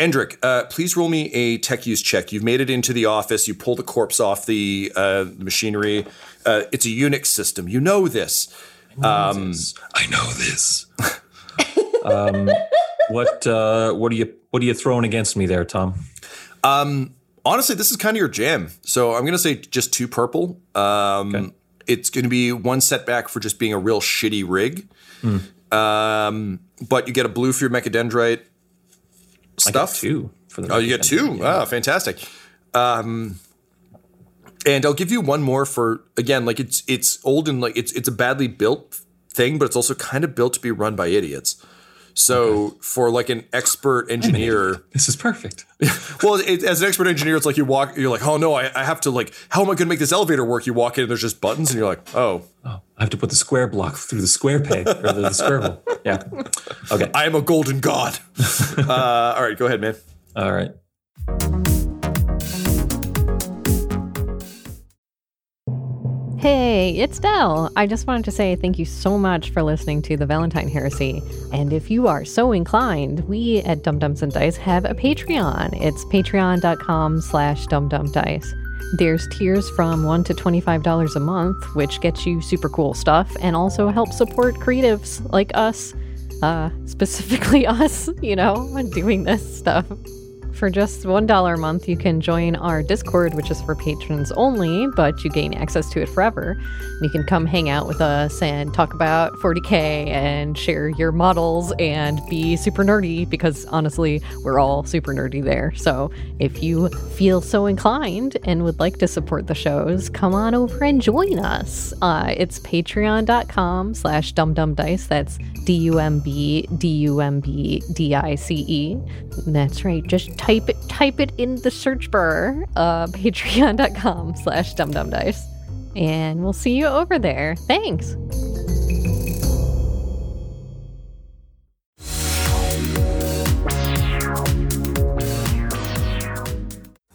Um, Endrick, uh, please roll me a tech use check. You've made it into the office. You pull the corpse off the, uh, the machinery. Uh, it's a Unix system. You know this. Um, I know this. What uh, what are you what are you throwing against me there, Tom? honestly, this is kind of your jam. So I'm going to say just two purple. Um, It's going to be one setback for just being a real shitty rig. Um, but you get a blue for your mechadendrite I stuff. two for the Oh, you get two. Ah, fantastic. Um, and I'll give you one more for again, like it's it's old and like it's it's a badly built thing, but it's also kind of built to be run by idiots. So for like an expert engineer, This is perfect. well, it, as an expert engineer, it's like you walk, you're like, oh no, I, I have to like, how am I going to make this elevator work? You walk in, and there's just buttons, and you're like, oh, Oh, I have to put the square block through the square peg or the, the square hole. Yeah. Okay. I am a golden god. uh, all right, go ahead, man. All right. Hey, it's Dell. I just wanted to say thank you so much for listening to the Valentine Heresy. And if you are so inclined, we at Dumb Dumbs and Dice have a Patreon. It's patreon.com slash dumbdumbdice. There's tiers from $1 to $25 a month, which gets you super cool stuff and also helps support creatives like us, uh, specifically us, you know, when doing this stuff. For just $1 a month, you can join our Discord, which is for patrons only, but you gain access to it forever. You can come hang out with us and talk about 40k and share your models and be super nerdy because honestly, we're all super nerdy there. So if you feel so inclined and would like to support the shows, come on over and join us. Uh, it's patreon.com slash dumbdumbdice. That's D-U-M-B D-U-M-B D-I-C-E. That's right. Just type it type it in the search bar. Uh, patreon.com slash dumbdumbdice. And we'll see you over there. Thanks.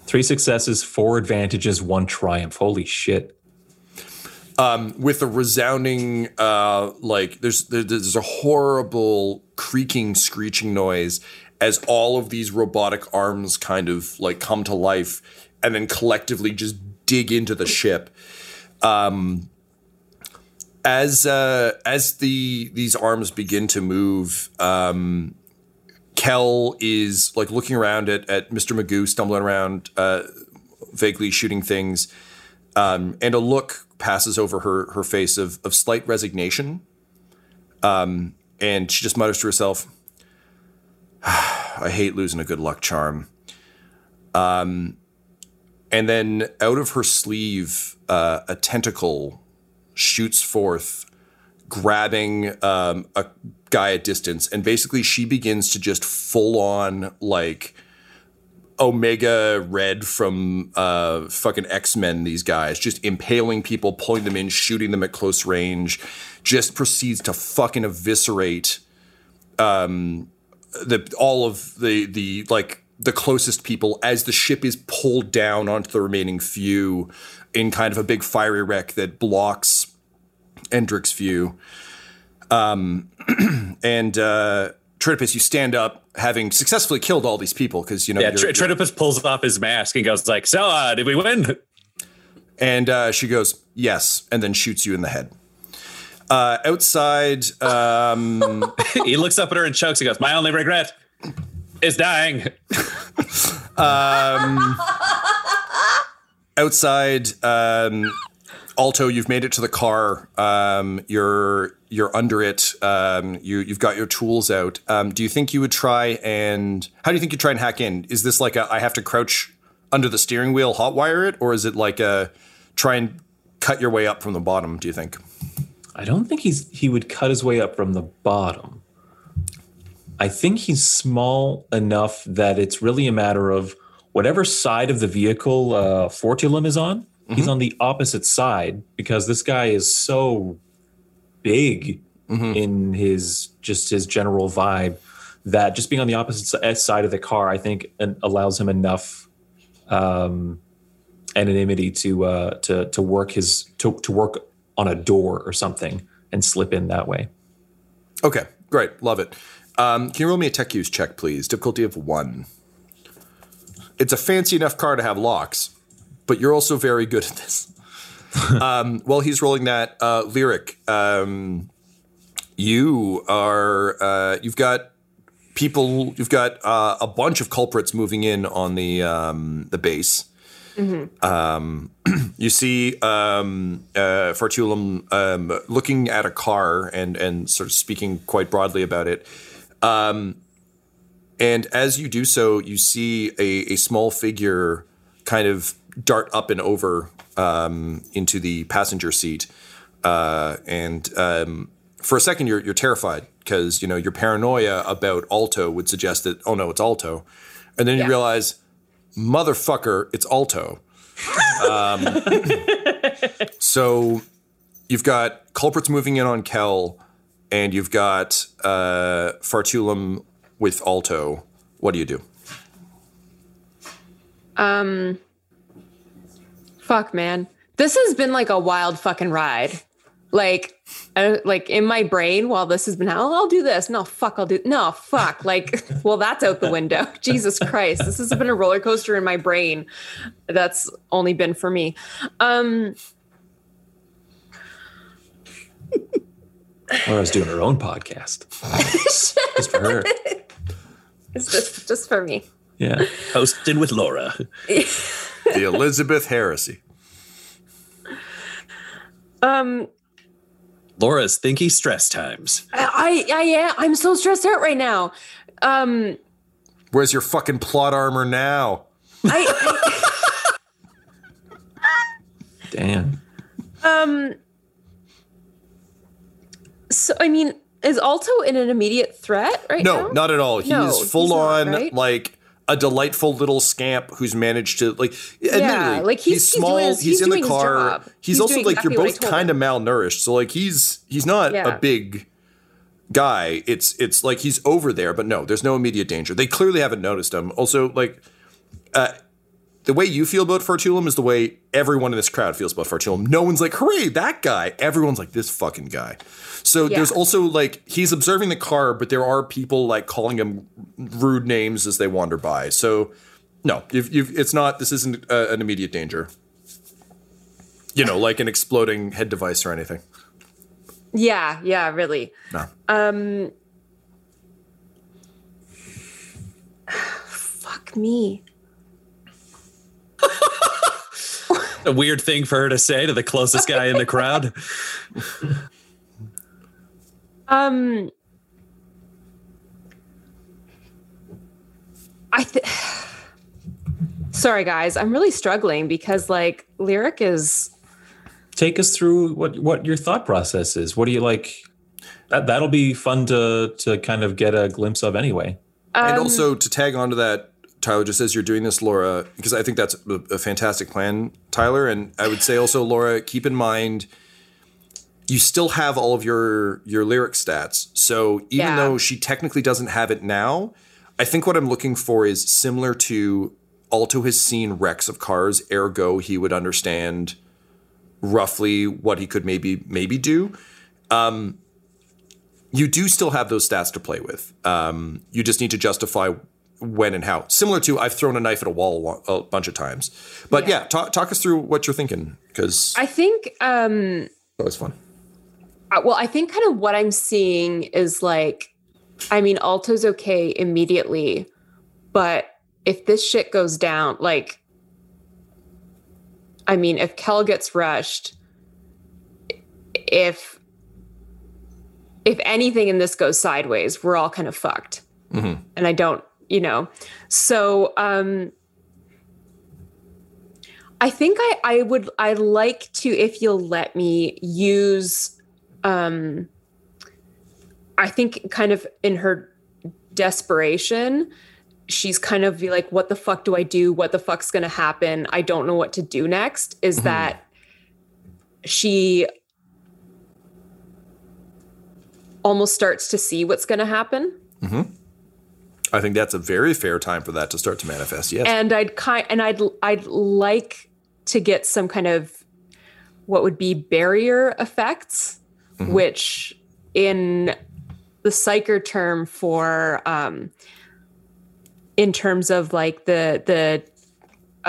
Three successes, four advantages, one triumph. Holy shit. with a resounding uh like there's there's a horrible creaking screeching noise as all of these robotic arms kind of like come to life and then collectively just dig into the ship um as uh as the these arms begin to move um Kel is like looking around at, at Mr. Magoo stumbling around, uh, vaguely shooting things, um, and a look passes over her her face of of slight resignation. Um, and she just mutters to herself, "I hate losing a good luck charm." Um, and then out of her sleeve, uh, a tentacle shoots forth, grabbing um, a guy at distance, and basically she begins to just full on like Omega Red from uh, fucking X Men. These guys just impaling people, pulling them in, shooting them at close range. Just proceeds to fucking eviscerate um, the all of the the like the closest people as the ship is pulled down onto the remaining few in kind of a big fiery wreck that blocks Endrick's view. Um, and uh, Tritopus, you stand up, having successfully killed all these people because you know. Yeah, you're- Tr- you're- Tritopus pulls off his mask and goes like, "So, uh, did we win?" And uh, she goes, yes, and then shoots you in the head. Uh, outside, um, he looks up at her and chokes. He goes, "My only regret is dying." outside, um, Alto, you've made it to the car. Um, you're you're under it. Um, you you've got your tools out. Um, do you think you would try and how do you think you try and hack in? Is this like a I have to crouch under the steering wheel, hotwire it, or is it like a try and cut your way up from the bottom? Do you think? I don't think he's he would cut his way up from the bottom. I think he's small enough that it's really a matter of whatever side of the vehicle uh, Fortulum is on. He's on the opposite side because this guy is so big in his just his general vibe that just being on the opposite side of the car, I think, allows him enough um, anonymity to uh, to to work his to, to work on a door or something and slip in that way. Okay, great, love it. Um, can you roll me a tech use check, please? Difficulty of one. It's a fancy enough car to have locks, but you're also very good at this. um, while he's rolling that, uh, lyric, um, you are uh, you've got people, you've got uh, a bunch of culprits moving in on the um, the base. Um, you see um, uh, Fortulum um, looking at a car and and sort of speaking quite broadly about it. Um, and as you do so, you see a, a small figure kind of dart up and over um, into the passenger seat. Uh, and um, for a second you're you're terrified because you know your paranoia about Alto would suggest that oh no it's Alto, and then you Yeah. realize motherfucker it's Alto. Um, so you've got culprits moving in on Kel, and you've got uh, Fartulum with Alto. What do you do? Um, Fuck, man. This has been like a wild fucking ride. Like, uh, like in my brain, while this has been, oh, I'll do this. No, fuck, I'll do. No, fuck. Like, well, that's out the window. Jesus Christ, this has been a roller coaster in my brain. That's only been for me. Um, Laura's doing her own podcast. Just for her. it's just just for me. Yeah. Hosted with Laura. The Elizabeth Heresy. Um, Laura's thinky stress times. I, I, yeah, I'm so stressed out right now. Um, Where's your fucking plot armor now? I, Damn. I um, so I mean, is Alto in an immediate threat right No, now? not at all. He's No, full he's not, on right? like a delightful little scamp who's managed to like admittedly, like, he's- he's small, he's, his- he's in the car. He's, He's also like exactly you're both kind of malnourished. So like he's he's not Yeah. a big guy. It's it's like he's over there, but no, there's no immediate danger. They clearly haven't noticed him. Also, like uh the way you feel about Fartulum is the way everyone in this crowd feels about Fartulum. No one's like, hooray, that guy. Everyone's like, this fucking guy. So Yeah. there's also like, he's observing the car, but there are people like calling him rude names as they wander by. So no, you've, you've, it's not, this isn't uh, an immediate danger. You know, like an exploding head device or anything. Yeah, yeah, really. No. Um, fuck me. A weird thing for her to say to the closest guy in the crowd. Um, I th- Sorry, guys. I'm really struggling because like lyric is Take us through what what your thought process is. What do you like? That that'll be fun to to kind of get a glimpse of anyway. and also to tag onto that, Tyler, just as you're doing this, Laura, because I think that's a, a fantastic plan, Tyler. And I would say also, Laura, keep in mind you still have all of your your lyric stats. So even Yeah. though she technically doesn't have it now, I think what I'm looking for is similar to Alto has seen wrecks of cars, ergo he would understand roughly what he could maybe maybe do. Um, you do still have those stats to play with. Um, you just need to justify when and how. Similar to I've thrown a knife at a wall a bunch of times. But yeah, talk, talk us through what you're thinking because I think um that was fun. Uh, well, I think kind of what I'm seeing is like, I mean, Alto's okay immediately, but if this shit goes down, like, I mean, if Kel gets rushed, if if anything in this goes sideways, we're all kind of fucked. And I don't, you know, so um I think I I would I like to if you'll let me use um I think kind of in her desperation she's kind of be like what the fuck do I do? What the fuck's going to happen? I don't know what to do next. Is that she almost starts to see what's going to happen I think that's a very fair time for that to start to manifest. Yes. and I'd kind and I'd I'd like to get some kind of what would be barrier effects, which in the psyker term for um in terms of like the the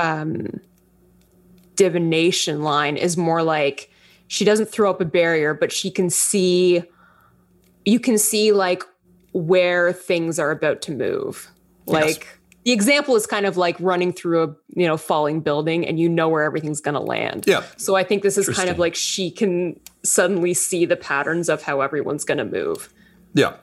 um divination line is more like she doesn't throw up a barrier, but she can see you can see like where things are about to move. Like the example is kind of like running through a you know falling building and you know where everything's going to land. Yeah. So I think this is kind of like she can suddenly see the patterns of how everyone's going to move. yeah.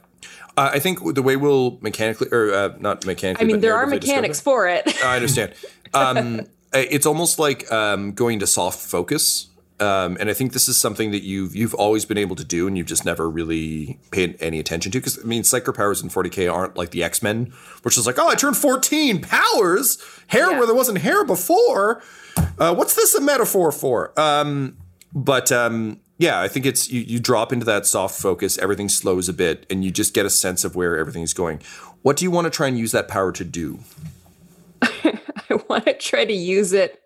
Uh, I think the way we'll mechanically, or uh, not mechanically, I mean, there are mechanics for it. I understand. Um, it's almost like um, going to soft focus Um, and I think this is something that you've you've always been able to do, and you've just never really paid any attention to. Because I mean, psychic powers in 40k aren't like the X Men, which is like, oh, I turned 14 powers, hair Yeah. where there wasn't hair before. Uh, what's this a metaphor for? Um, but um, yeah, I think it's you, you drop into that soft focus, everything slows a bit, and you just get a sense of where everything's going. What do you want to try and use that power to do? I want to try to use it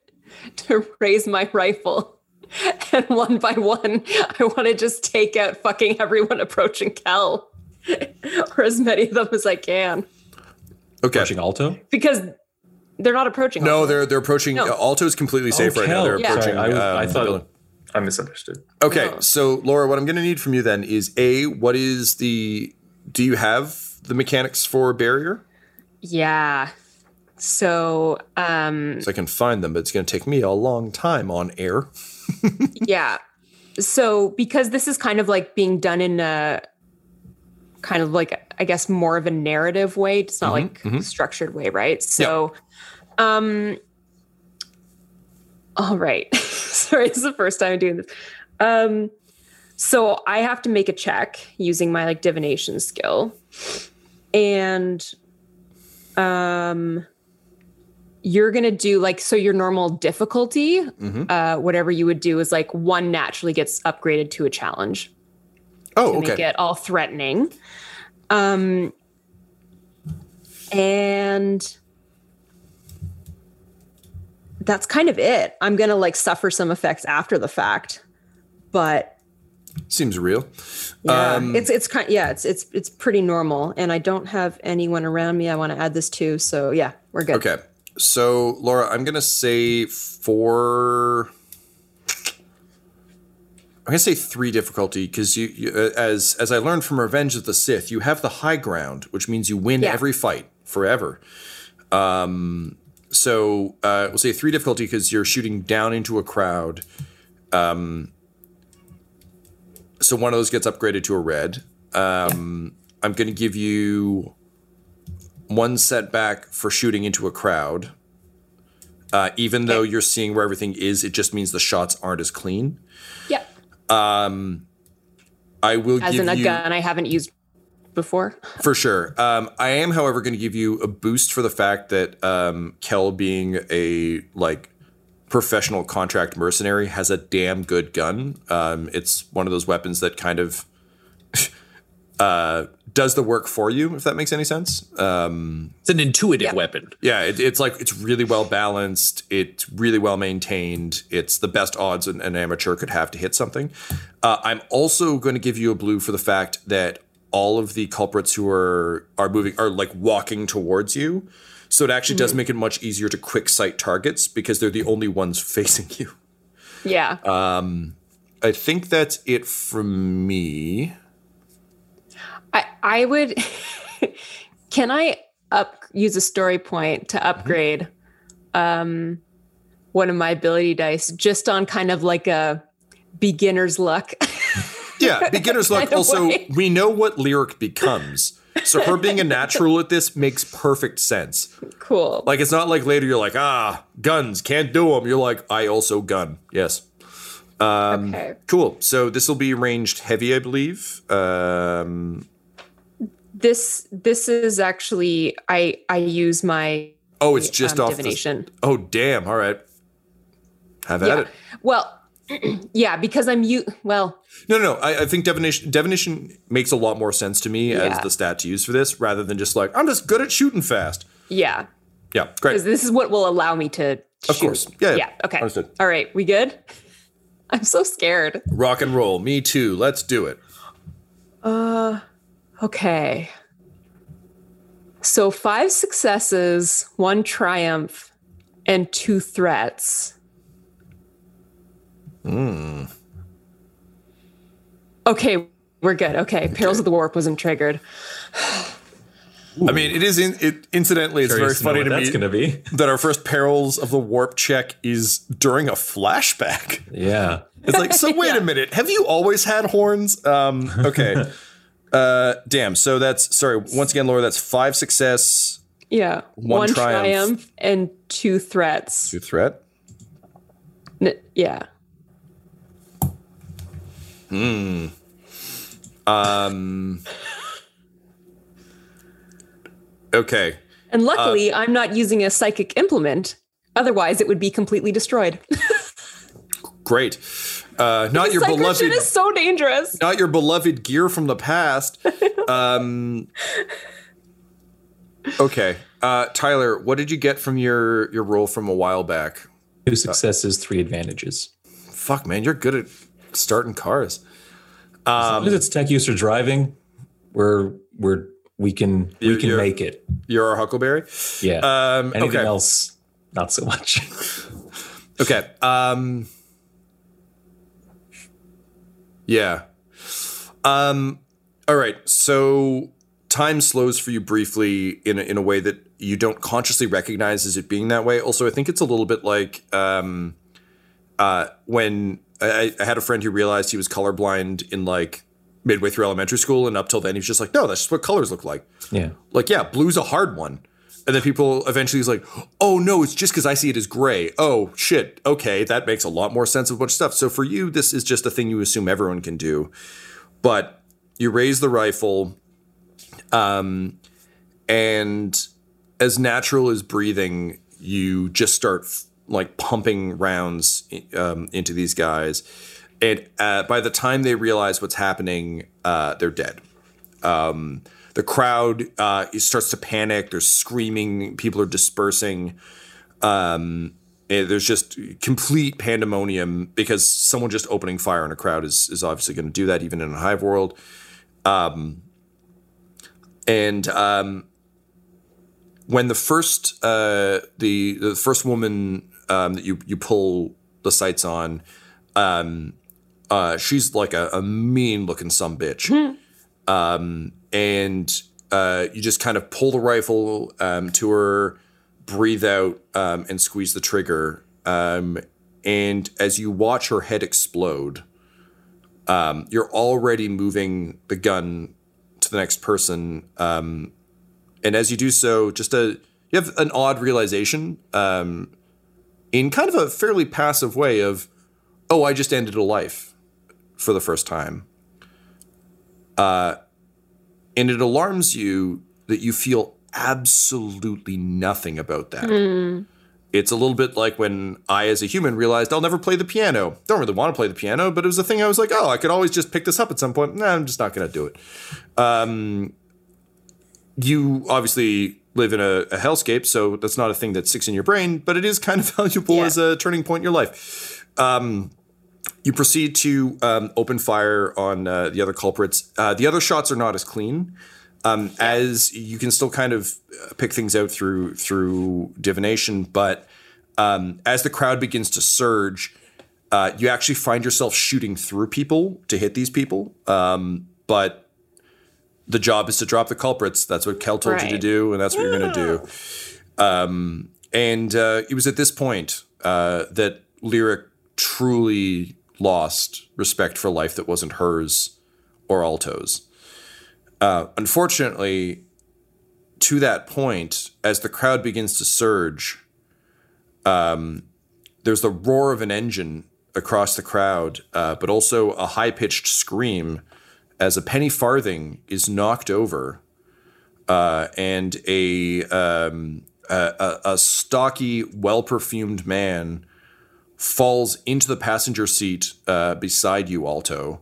to raise my rifle. And one by one, I want to just take out fucking everyone approaching Kel, or as many of them as I can, Okay. Approaching Alto? because they're not approaching. No, us. they're they're approaching. No. Alto is completely safe right now. They're Yeah. approaching. Sorry, I, was- um, I thought building. I misunderstood. Okay, Oh. so Laura, what I'm going to need from you then is a what is the do you have the mechanics for barrier? Yeah. So, um, So I can find them, but it's going to take me a long time on air. Yeah. So, because this is kind of like being done in a kind of like, I guess, more of a narrative way, it's not like structured way, right? So, um, all right. Sorry, this is the first time I'm doing this. Um, so I have to make a check using my like divination skill. And um you're gonna do like so your normal difficulty uh whatever you would do is like one naturally gets upgraded to a challenge Oh, to okay. make it all threatening um and that's kind of it i'm gonna like suffer some effects after the fact but Seems real. yeah Um, it's it's kind yeah it's it's it's pretty normal and i don't have anyone around me i want to add this to so yeah we're good Okay. So, Laura, I'm going to say four. I'm going to say 3 difficulty cuz you, you uh, as as I learned from Revenge of the Sith, you have the high ground, which means you win Yeah. every fight forever. Um so, uh we'll say 3 difficulty cuz you're shooting down into a crowd. Um so one of those gets upgraded to a red. Um I'm going to give you one setback for shooting into a crowd. Uh, even though you're seeing where everything is, it just means the shots aren't as clean. yeah I will as in a you gun i haven't used before for sure. Um, I am, however, going to give you a boost for the fact that um, Kel, being a like professional contract mercenary, has a damn good gun. Um, it's one of those weapons that kind of uh, does the work for you, if that makes any sense. It's an intuitive Yeah. weapon. Yeah, it, it's like it's really well balanced. It's really well maintained. It's the best odds an, an amateur could have to hit something. Uh, I'm also going to give you a blue for the fact that all of the culprits who are are moving are like walking towards you. So it actually does make it much easier to quick sight targets because they're the only ones facing you. yeah Um, I think that's it from me. I I would can I up use a story point to upgrade um one of my ability dice just on kind of like a beginner's luck. Yeah, beginner's luck. Also, way. we know what lyric becomes. So her being a natural at this makes perfect sense. cool. Like it's not like later you're like, ah, guns can't do them. You're like, I also gun. Yes, okay. cool. So this will be ranged heavy, I believe. Um, This this is actually I I use my oh, it's just um, off the- divination. oh, damn. All right, have at yeah. it. Well, yeah, because I'm you well, No, no, no. I, I think divination divination makes a lot more sense to me as the stat to use for this, rather than just like I'm just good at shooting fast. yeah. Yeah, great. Because this is what will allow me to Of course. Yeah, yeah. Yeah. Okay. Understood. All right. We good? I'm so scared. Rock and roll. Me too. Let's do it. Okay. So five successes, one triumph, and two threats. Hmm. Okay, we're good. Okay, Perils of the Warp wasn't triggered. I mean, it is in, it. Incidentally, it's Curious very to funny what to that's me going to be. that our first perils of the warp check is during a flashback. Yeah. It's like, so wait a minute, have you always had horns? Um, okay. uh, damn. So that's sorry. Once again, Laura, that's five success, Yeah, One one, triumph. triumph. and two threats. two threat. N- yeah. Hmm. Um. Okay. And luckily, I'm not using a psychic implement. Otherwise, it would be completely destroyed. Great. Uh, not your beloved. shit is so dangerous. not your beloved gear from the past. Um, okay, uh, Tyler, what did you get from your your roll from a while back? Two successes, three advantages. Fuck, man, you're good at starting cars. As long as it's tech use or driving, we're we're we can we can make it. You're our Huckleberry. Yeah. Um, Anything okay. else, not so much. Okay. Um, yeah. Um, all right. So time slows for you briefly in a, in a way that you don't consciously recognize as it being that way. Also, I think it's a little bit like um, uh, when I, I had a friend who realized he was colorblind in like midway through elementary school, and up till then he was just like, no, that's just what colors look like. yeah. Like, yeah, blue's a hard one. And then people eventually is like, oh no, it's just because I see it as gray. Oh shit, okay, that makes a lot more sense of a bunch of stuff. So for you, this is just a thing you assume everyone can do. But you raise the rifle, um, and as natural as breathing, you just start like pumping rounds um, into these guys. And uh, by the time they realize what's happening, uh, they're dead the crowd uh, starts to panic. There's screaming. People are dispersing. Um, there's just complete pandemonium because someone just opening fire on a crowd is is obviously going to do that even in a hive world. Um, and um, when the first uh, the the first woman um, that you you pull the sights on, um, uh, she's like a, a mean looking some bitch um, and uh, you just kind of pull the rifle um, to her, breathe out, um, and squeeze the trigger. Um, and as you watch her head explode, um, you're already moving the gun to the next person. Um, and as you do so, just a you have an odd realization um, in kind of a fairly passive way of, oh, I just ended a life for the first time and it alarms you that you feel absolutely nothing about that. It's a little bit like when I, as a human, realized I'll never play the piano. Don't really want to play the piano, but it was a thing I was like, oh, I could always just pick this up at some point. Nah, I'm just not going to do it. Um, you obviously live in a, a hellscape, so that's not a thing that sticks in your brain, but it is kind of valuable Yeah. as a turning point in your life. Um, you proceed to um, open fire on uh, the other culprits. Uh, the other shots are not as clean, um, as you can still kind of uh, pick things out through through divination. But um, as the crowd begins to surge, uh, you actually find yourself shooting through people to hit these people. Um, but the job is to drop the culprits. That's what Kel told you to do, and that's what you're going to do. Um, and uh, it was at this point uh, that Lyric truly lost respect for life that wasn't hers or Alto's. Uh, unfortunately, to that point, as the crowd begins to surge, um, there's the roar of an engine across the crowd, uh, but also a high pitched scream as a penny farthing is knocked over uh, and a, um, a, a, stocky, well perfumed man falls into the passenger seat uh, beside you, Alto.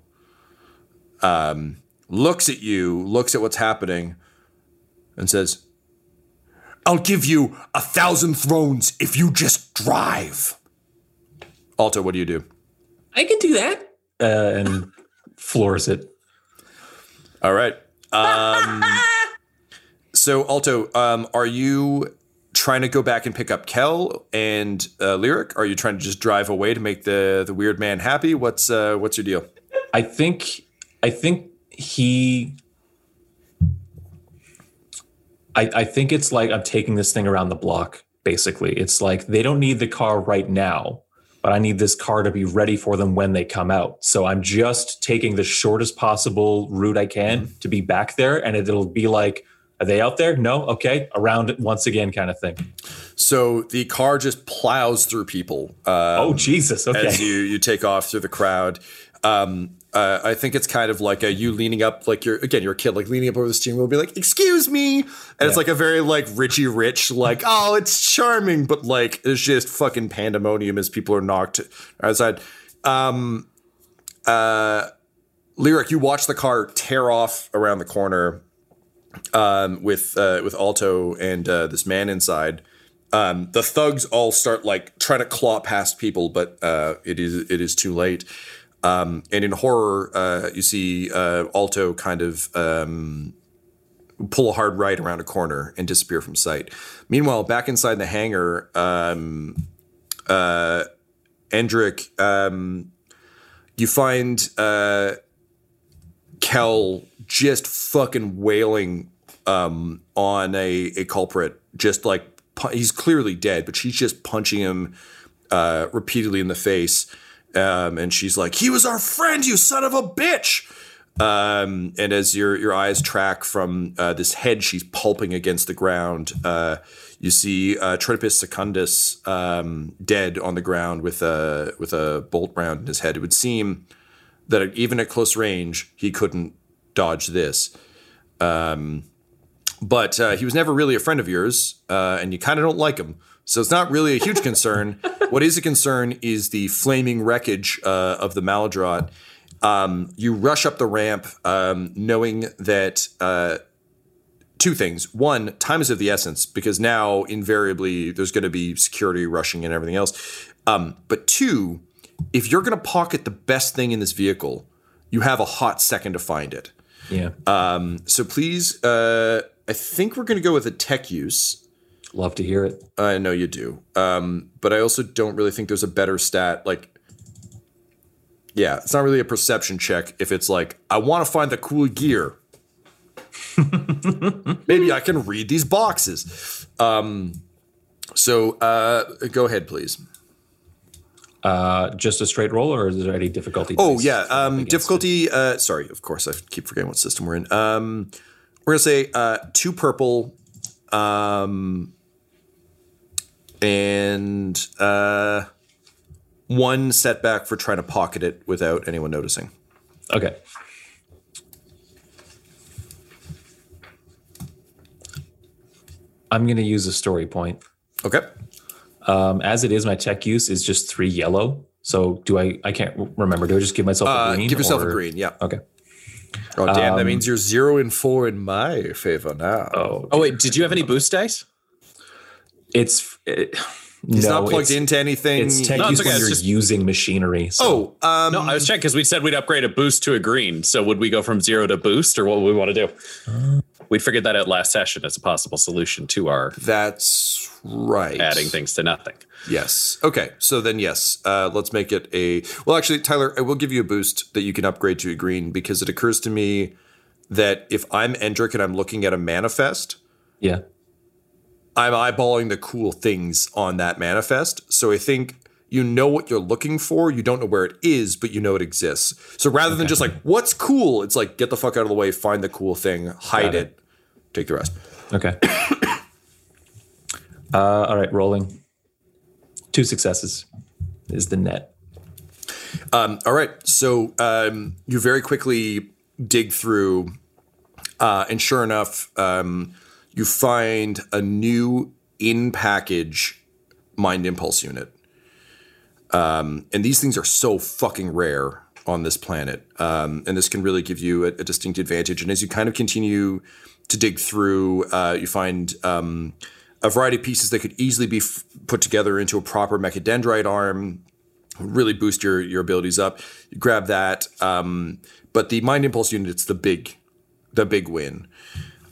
Um, looks at you, looks at what's happening, and says, I'll give you a thousand thrones if you just drive. Alto, what do you do? I can do that. Uh, and floors it. All right. Um, so, Alto, um, are you trying to go back and pick up Kel and uh, Lyric? Are you trying to just drive away to make the the weird man happy? What's uh, what's your deal? I think I think he I, I think it's like I'm taking this thing around the block, basically. It's like they don't need the car right now, but I need this car to be ready for them when they come out. So I'm just taking the shortest possible route I can to be back there. And it'll be like, are they out there? No? Okay. Around it once again, kind of thing. So the car just plows through people. Um, Oh, Jesus. Okay. As you you take off through the crowd. Um, uh, I think it's kind of like a you leaning up, like you're again, you're a kid, like leaning up over the steering wheel, be like, "Excuse me," and it's like a very like Richie Rich, like, "Oh, it's charming," but like it's just fucking pandemonium as people are knocked outside. Um, uh, lyric, you watch the car tear off around the corner, um, with uh, with Alto and uh, this man inside. Um, the thugs all start like trying to claw past people, but uh, it is it is too late. Um, and in horror, uh, you see uh, Alto kind of um, pull a hard right around a corner and disappear from sight. Meanwhile, back inside the hangar, um, uh, Endrick, um, you find uh, Kel just fucking wailing um, on a, a culprit, just like he's clearly dead, but she's just punching him uh, repeatedly in the face. Um, and she's like, "He was our friend, you son of a bitch!" Um, and as your your eyes track from uh, this head she's pulping against the ground, uh, you see uh, Tritopus Secundus um, dead on the ground with a with a bolt round in his head. It would seem that even at close range, he couldn't dodge this. Um, but uh, he was never really a friend of yours, uh, and you kind of don't like him. So it's not really a huge concern. what is a concern is the flaming wreckage uh, of the Maladrot. Um, you rush up the ramp, um, knowing that uh, two things. One, time is of the essence because now invariably there's going to be security rushing and everything else. Um, but two, if you're going to pocket the best thing in this vehicle, you have a hot second to find it. Yeah. Um, so please, uh, I think we're going to go with a tech use. Love to hear it. I know you do. Um, but I also don't really think there's a better stat. Like, yeah, it's not really a perception check if it's like, I want to find the cool gear. Maybe I can read these boxes. Um, so uh, go ahead, please. Uh, just a straight roll, or is there any difficulty? Oh yeah, um, difficulty. Uh, sorry, of course, I keep forgetting what system we're in. Um, we're gonna say uh, two purple, um, and uh, one setback for trying to pocket it without anyone noticing. Okay. I'm going to use a story point. Okay. Um, as it is, my tech use is just three yellow. So do I? I can't remember. Do I just give myself Uh, a green? give yourself a green. Yeah. Okay. Oh damn, that means you're zero and four in my favor now. Oh, Oh wait, did you have any boost dice? it's it, He's no, not plugged into anything. It's tech No, it's use okay, when it's you're just- using machinery. So. oh, um, No, I was checking because we said we'd upgrade a boost to a green. So would we go from zero to boost, or what would we want to do? We figured that out last session as a possible solution to our that's right. adding things to nothing. Yes. Okay. So then, yes, uh, let's make it a. Well, actually, Tyler, I will give you a boost that you can upgrade to a green because it occurs to me that if I'm Endrick and I'm looking at a manifest, yeah. I'm eyeballing the cool things on that manifest. So I think you know what you're looking for. You don't know where it is, but you know it exists. So rather than just like, what's cool? It's like, get the fuck out of the way, find the cool thing, hide it. it. take the rest. Okay. uh, all right, rolling. Two successes is the net. Um, all right. So um, you very quickly dig through, uh, and sure enough, um, you find a new in package mind impulse unit. Um, and these things are so fucking rare on this planet. Um, and this can really give you a, a distinct advantage. And as you kind of continue to dig through, uh, you find um, a variety of pieces that could easily be f- put together into a proper mechadendrite arm, really boost your your abilities up. You grab that, um, but the mind impulse unit it's the big, the big win.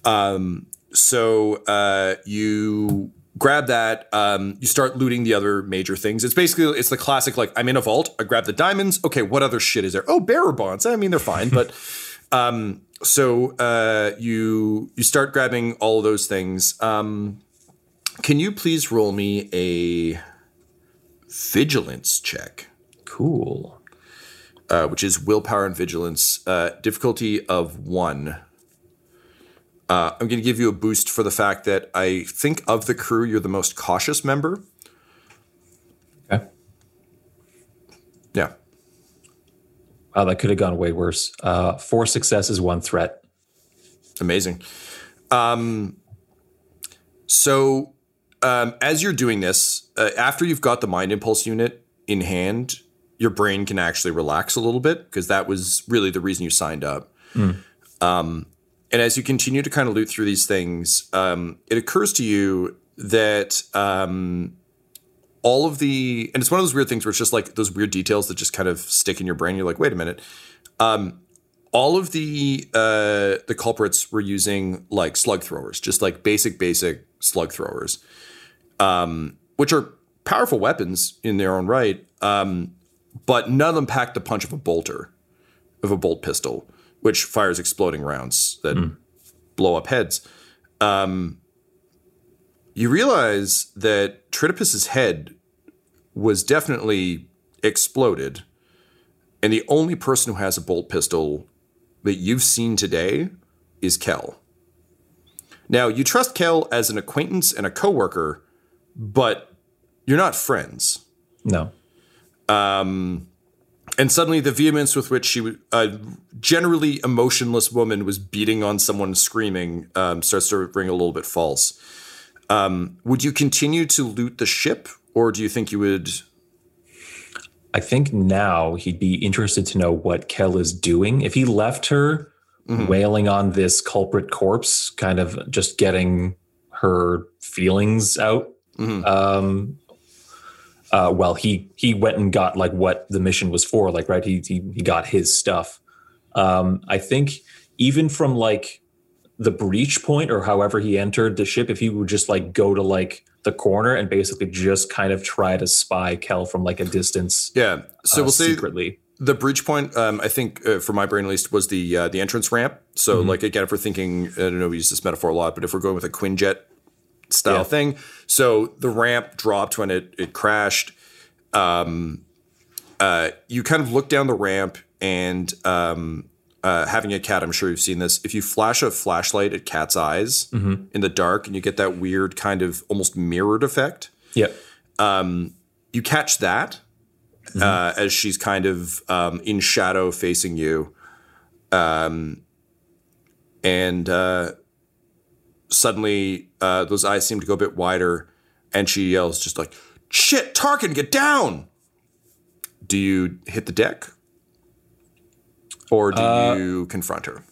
Um, so uh, you grab that. Um, you start looting the other major things. It's basically it's the classic like I'm in a vault. I grab the diamonds. Okay, what other shit is there? Oh, bearer bonds. I mean they're fine, but um, so uh, you you start grabbing all those things. Um, can you please roll me a vigilance check? Cool. uh, which is willpower and vigilance, uh, difficulty of one. Uh, I'm going to give you a boost for the fact that I think of the crew, you're the most cautious member. Okay. Yeah. Wow, that could have gone way worse. Uh, four successes, one threat. Amazing. Um, so, um, as you're doing this, uh, after you've got the mind impulse unit in hand, your brain can actually relax a little bit because that was really the reason you signed up. Um, and as you continue to kind of loot through these things, um, it occurs to you that um, all of the, and it's one of those weird things where it's just like those weird details that just kind of stick in your brain. You're like, wait a minute. Um, all of the uh, the culprits were using like slug throwers, just like basic, basic slug throwers, um, which are powerful weapons in their own right. Um, but none of them packed the punch of a bolter, of a bolt pistol, which fires exploding rounds that blow up heads. Um, you realize that Tritopus's head was definitely exploded, and the only person who has a bolt pistol that you've seen today is Kel. Now, you trust Kel as an acquaintance and a coworker, but you're not friends. No. And suddenly, the vehemence with which she, a generally emotionless woman, was beating on someone screaming um, starts to ring a little bit false. Um, would you continue to loot the ship, or do you think you would? I think now he'd be interested to know what Kel is doing. If he left her wailing on this culprit corpse, kind of just getting her feelings out, um, uh, well, he he went and got like what the mission was for, like right. He he, he got his stuff. Um, I think even from like the breach point or however he entered the ship, if he would just like go to like the corner and basically just kind of try to spy Kel from like a distance, Yeah. So uh, we'll say secretly. the breach point. Um, I think uh, for my brain at least was the uh, the entrance ramp. So like again, if we're thinking, I don't know, we use this metaphor a lot, but if we're going with a Quinjet style Yeah. thing, so the ramp dropped when it it crashed. Um, uh, you kind of look down the ramp and um, uh, having a cat, I'm sure you've seen this. If you flash a flashlight at cat's eyes in the dark, and you get that weird kind of almost mirrored effect Yep. you catch that uh, as she's kind of um, in shadow facing you. Um, and uh, suddenly uh, those eyes seem to go a bit wider, and she yells just like, Shit, Tarkin, get down! Do you hit the deck? Or do you confront her?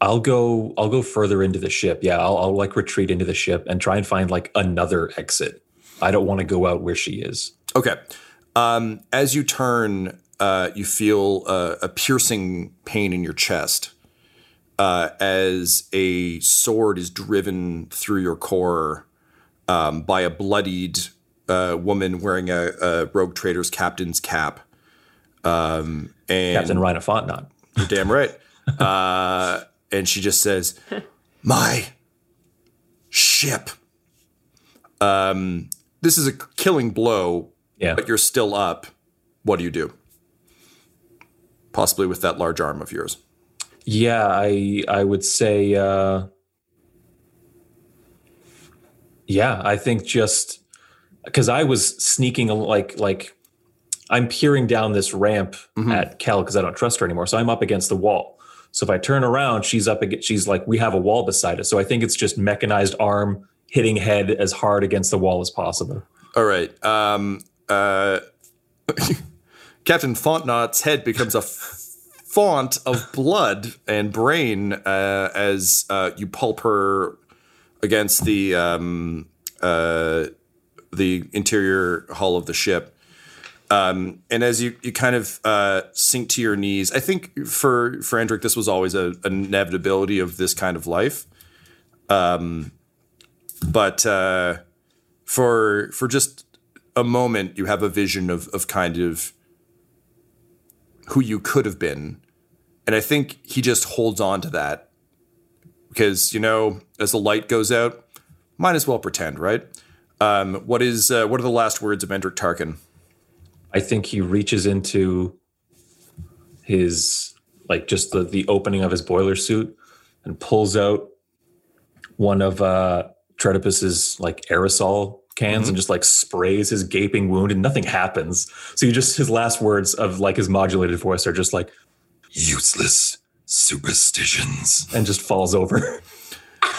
I'll go. I'll go further into the ship. Yeah, I'll, I'll like retreat into the ship and try and find like another exit. I don't want to go out where she is. Okay. Um, as you turn, uh, you feel uh, a piercing pain in your chest uh, as a sword is driven through your core um, by a bloodied uh, woman wearing a, a rogue trader's captain's cap. Um, and Captain Rhina Fontnot. you're damn right. Uh, and she just says, "My ship." Um, this is a killing blow, Yeah. but you're still up. What do you do? Possibly with that large arm of yours. Yeah, I I would say uh Yeah, I think just cuz I was sneaking like like I'm peering down this ramp at Kel cuz I don't trust her anymore. So I'm up against the wall. So if I turn around, she's up against she's like we have a wall beside us. So I think it's just mechanized arm hitting head as hard against the wall as possible. All right. Um, uh, Captain Fontnot's head becomes a font of blood and brain uh, as uh, you pulp her against the um, uh, the interior hull of the ship. Um, and as you, you kind of uh, sink to your knees, I think for for Endrick, this was always a, an inevitability of this kind of life. Um, but uh, for for just a moment, you have a vision of of kind of who you could have been, and I think he just holds on to that because you know, as the light goes out, might as well pretend, right? Um, what is uh, what are the last words of Endrick Tarkin? I think he reaches into his like just the the opening of his boiler suit and pulls out one of uh like aerosol cans and just like sprays his gaping wound and nothing happens. So you just his last words of like his modulated voice are just like Useless superstitions. and just falls over.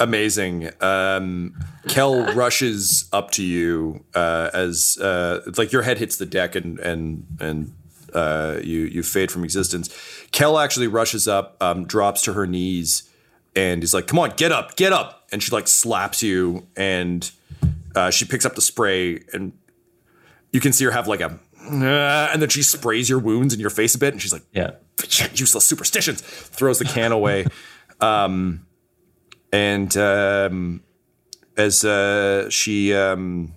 Amazing. Um, Kel rushes up to you uh, as uh, it's like your head hits the deck and and and uh, you you fade from existence. Kel actually rushes up, um, drops to her knees, and he's like, "Come on, get up, get up!" And she like slaps you, and uh, she picks up the spray, and you can see her have like a, "Uh," and then she sprays your wounds in your face a bit, and she's like, Yeah. useless superstitions. Throws the can away. Um, and um, as uh, she um,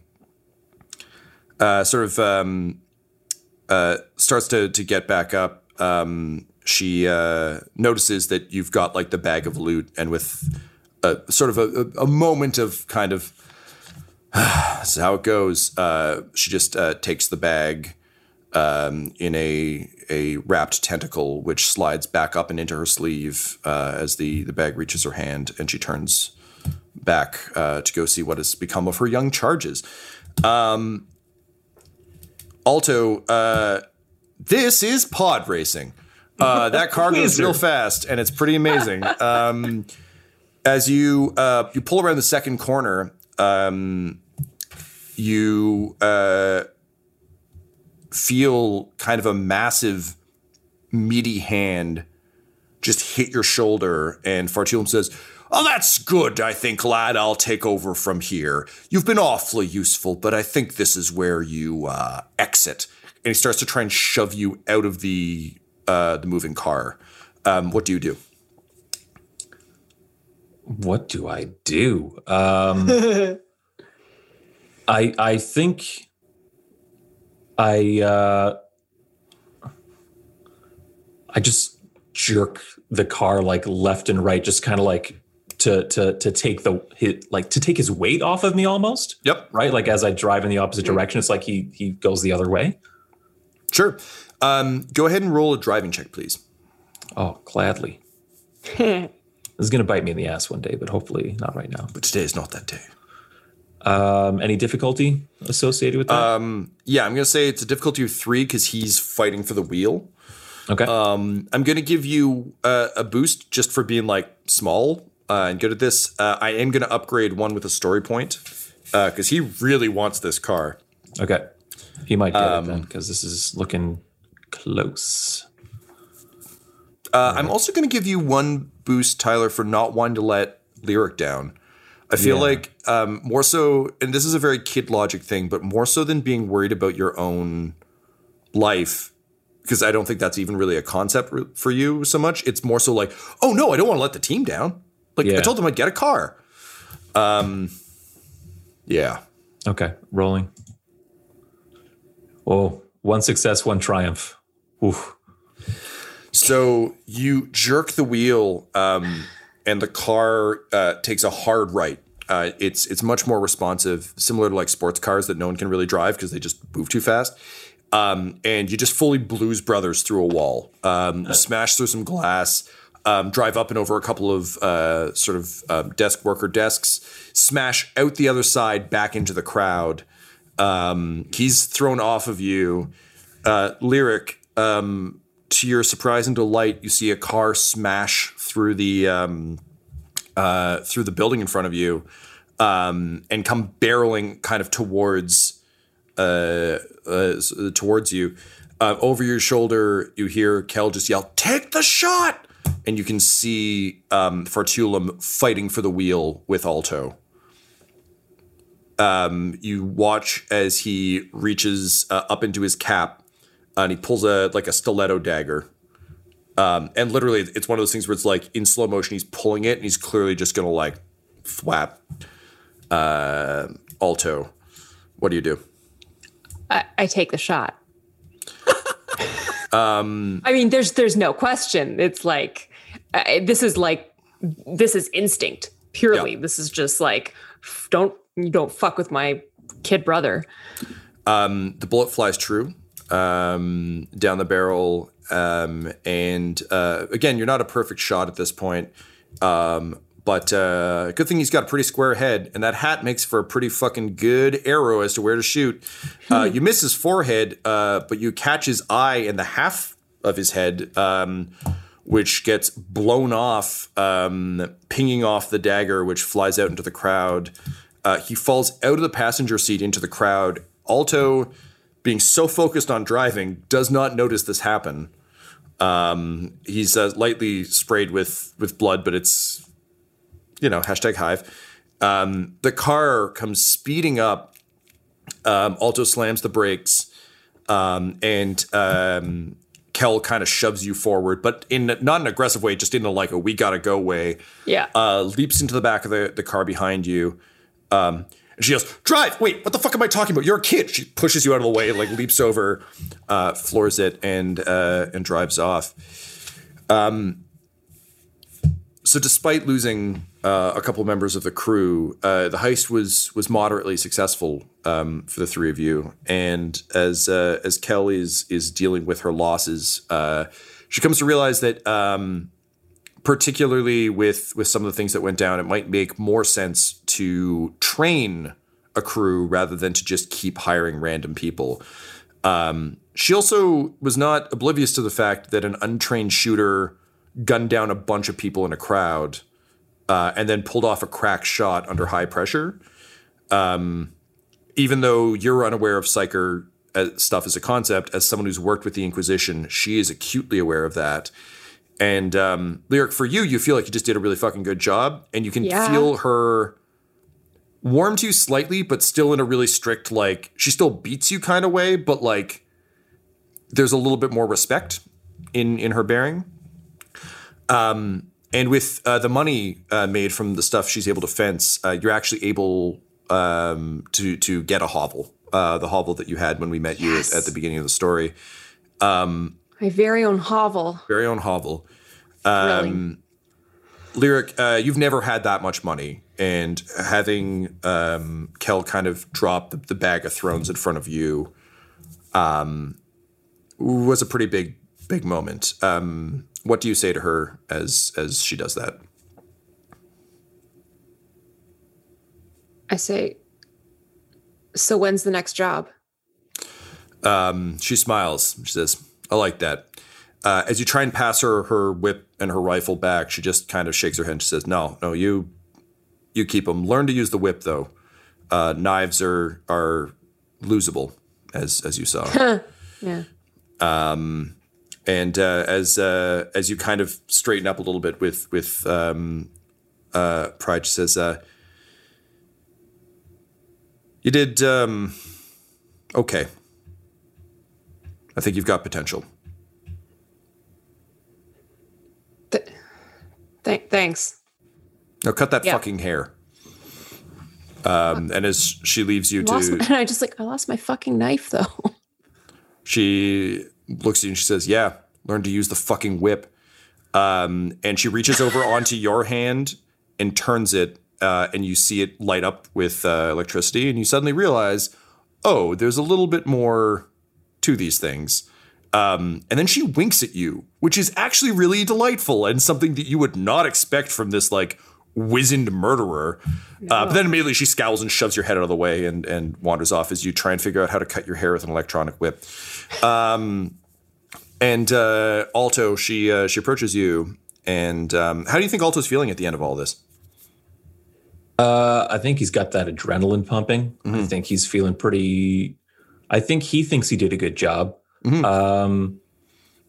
uh, sort of um, uh, starts to to get back up, um, she uh, notices that you've got like the bag of loot, and with a sort of a, a, a moment of kind of this is how it goes. Uh, she just uh, takes the bag um, in a a wrapped tentacle, which slides back up and into her sleeve uh, as the the bag reaches her hand, and she turns back uh, to go see what has become of her young charges. Um, Alto, uh, this is pod racing. Uh, that car goes real fast, and it's pretty amazing. Um, as you uh, you pull around the second corner, um, you uh, feel kind of a massive, meaty hand just hit your shoulder, and Fartulum says, "Oh, that's good. I think, lad. I'll take over from here. You've been awfully useful, but I think this is where you uh, exit." And he starts to try and shove you out of the uh, the moving car. Um, what do you do? What do I do? Um, I I think I uh, I just jerk the car like left and right, just kind of like to to to take the hit like to take his weight off of me almost. Yep. Right, like as I drive in the opposite direction, it's like he he goes the other way. Sure. Um, go ahead and roll a driving check, please. Oh, gladly. this is gonna bite me in the ass one day, but hopefully not right now. But today is not that day. Um, any difficulty associated with that? Um, yeah, I'm gonna say it's a difficulty of three because he's fighting for the wheel. okay. Um, I'm gonna give you uh, a boost just for being like small uh, and good at this. Uh, I am gonna upgrade one with a story point because he really wants this car. Okay. He might get Um, it then because this is looking close. Uh, I'm also gonna give you one boost, Tyler, for not wanting to let lyric down. I feel Yeah. like um, more so, and this is a very kid logic thing, but more so than being worried about your own life, because I don't think that's even really a concept for you so much. It's more so like, oh no, I don't want to let the team down. Like I told them I'd get a car. Um, yeah. Okay. Rolling. Oh, one success, one triumph. Oof. So you jerk the wheel, um, and the car uh, takes a hard right. Uh, it's it's much more responsive, similar to like sports cars that no one can really drive because they just move too fast. Um, and you just fully Blues Brothers through a wall, um, smash through some glass, um, drive up and over a couple of uh, sort of um, desk worker desks, smash out the other side back into the crowd. Um, he's thrown off of you. Uh, lyric um, to your surprise and delight, you see a car smash through the um, uh, through the building in front of you um, and come barreling kind of towards uh, uh, towards you. Uh, over your shoulder, you hear Kel just yell, "Take the shot!" And you can see um, Fartulum fighting for the wheel with Alto. Um, you watch as he reaches uh, up into his cap and he pulls a like a stiletto dagger. Um, and literally, it's one of those things where it's like in slow motion, he's pulling it, and he's clearly just gonna like thwap uh, Alto. What do you do? I, I take the shot. um, I mean, there's there's no question. It's like uh, this is like this is instinct purely. Yeah. This is just like don't you don't fuck with my kid brother. Um, the bullet flies true um, down the barrel, um, and uh, again, you're not a perfect shot at this point, um, but uh, good thing he's got a pretty square head, and that hat makes for a pretty fucking good arrow as to where to shoot. Uh, you miss his forehead, uh, but you catch his eye in the half of his head, um, which gets blown off, um, pinging off the dagger, which flies out into the crowd. Uh, he falls out of the passenger seat into the crowd. Alto, being so focused on driving, does not notice this happen. Um, he's uh, lightly sprayed with with blood, but it's you know hashtag hive. Um, the car comes speeding up. Um, Alto slams the brakes, um, and um, Kel kind of shoves you forward, but in not an aggressive way, just in a like a we gotta go way. Yeah. Uh, leaps into the back of the, the car behind you. Um, and she goes, drive. Wait, what the fuck am I talking about? You're a kid. She pushes you out of the way, like leaps over, uh, floors it, and uh, and drives off. Um, so despite losing uh, a couple members of the crew, uh, the heist was was moderately successful um, for the three of you. And as uh, as Kelly is is dealing with her losses, uh, she comes to realize that, um, particularly with with some of the things that went down, it might make more sense to train a crew rather than to just keep hiring random people. Um, she also was not oblivious to the fact that an untrained shooter gunned down a bunch of people in a crowd uh, and then pulled off a crack shot under high pressure. Um, even though you're unaware of psyker uh, stuff as a concept, as someone who's worked with the Inquisition, she is acutely aware of that. And um, lyric for you, you feel like you just did a really fucking good job, and you can Yeah. feel her warm to you slightly, but still in a really strict, like she still beats you kind of way, but like there's a little bit more respect in in her bearing. Um, and with uh, the money uh, made from the stuff she's able to fence, uh, you're actually able um, to to get a hovel, uh, the hovel that you had when we met you at, at the beginning of the story. Um, My very own hovel. very own hovel. Thrilling. Lyric, uh, you've never had that much money, and having um, Kel kind of drop the, the bag of thrones in front of you um, was a pretty big, big moment. Um, what do you say to her as as she does that? I say, so when's the next job? Um, she smiles. She says, "I like that." Uh, as you try and pass her her whip and her rifle back, she just kind of shakes her head and she says, "No, no, you you keep them. Learn to use the whip, though. Uh, knives are are losable, as as you saw." Yeah. and uh, as uh, as you kind of straighten up a little bit with with um, uh, pride, she says, uh, "You did um, okay. I think you've got potential." Th- thanks. Now cut that Yeah. fucking hair. Um, and as she leaves you Lost to, my, and I just like I lost my fucking knife though. she looks at you and she says, "Yeah, learn to use the fucking whip." Um, and she reaches over onto your hand and turns it, uh, and you see it light up with uh, electricity, and you suddenly realize, oh, there's a little bit more to these things. Um, and then she winks at you, which is actually really delightful and something that you would not expect from this like wizened murderer. Uh, but then immediately she scowls and shoves your head out of the way and, and wanders off as you try and figure out how to cut your hair with an electronic whip. Um, and uh, Alto, she uh, she approaches you, and um, how do you think Alto's feeling at the end of all this? Uh, I think he's got that adrenaline pumping. I think he's feeling pretty. I think he thinks he did a good job. Um,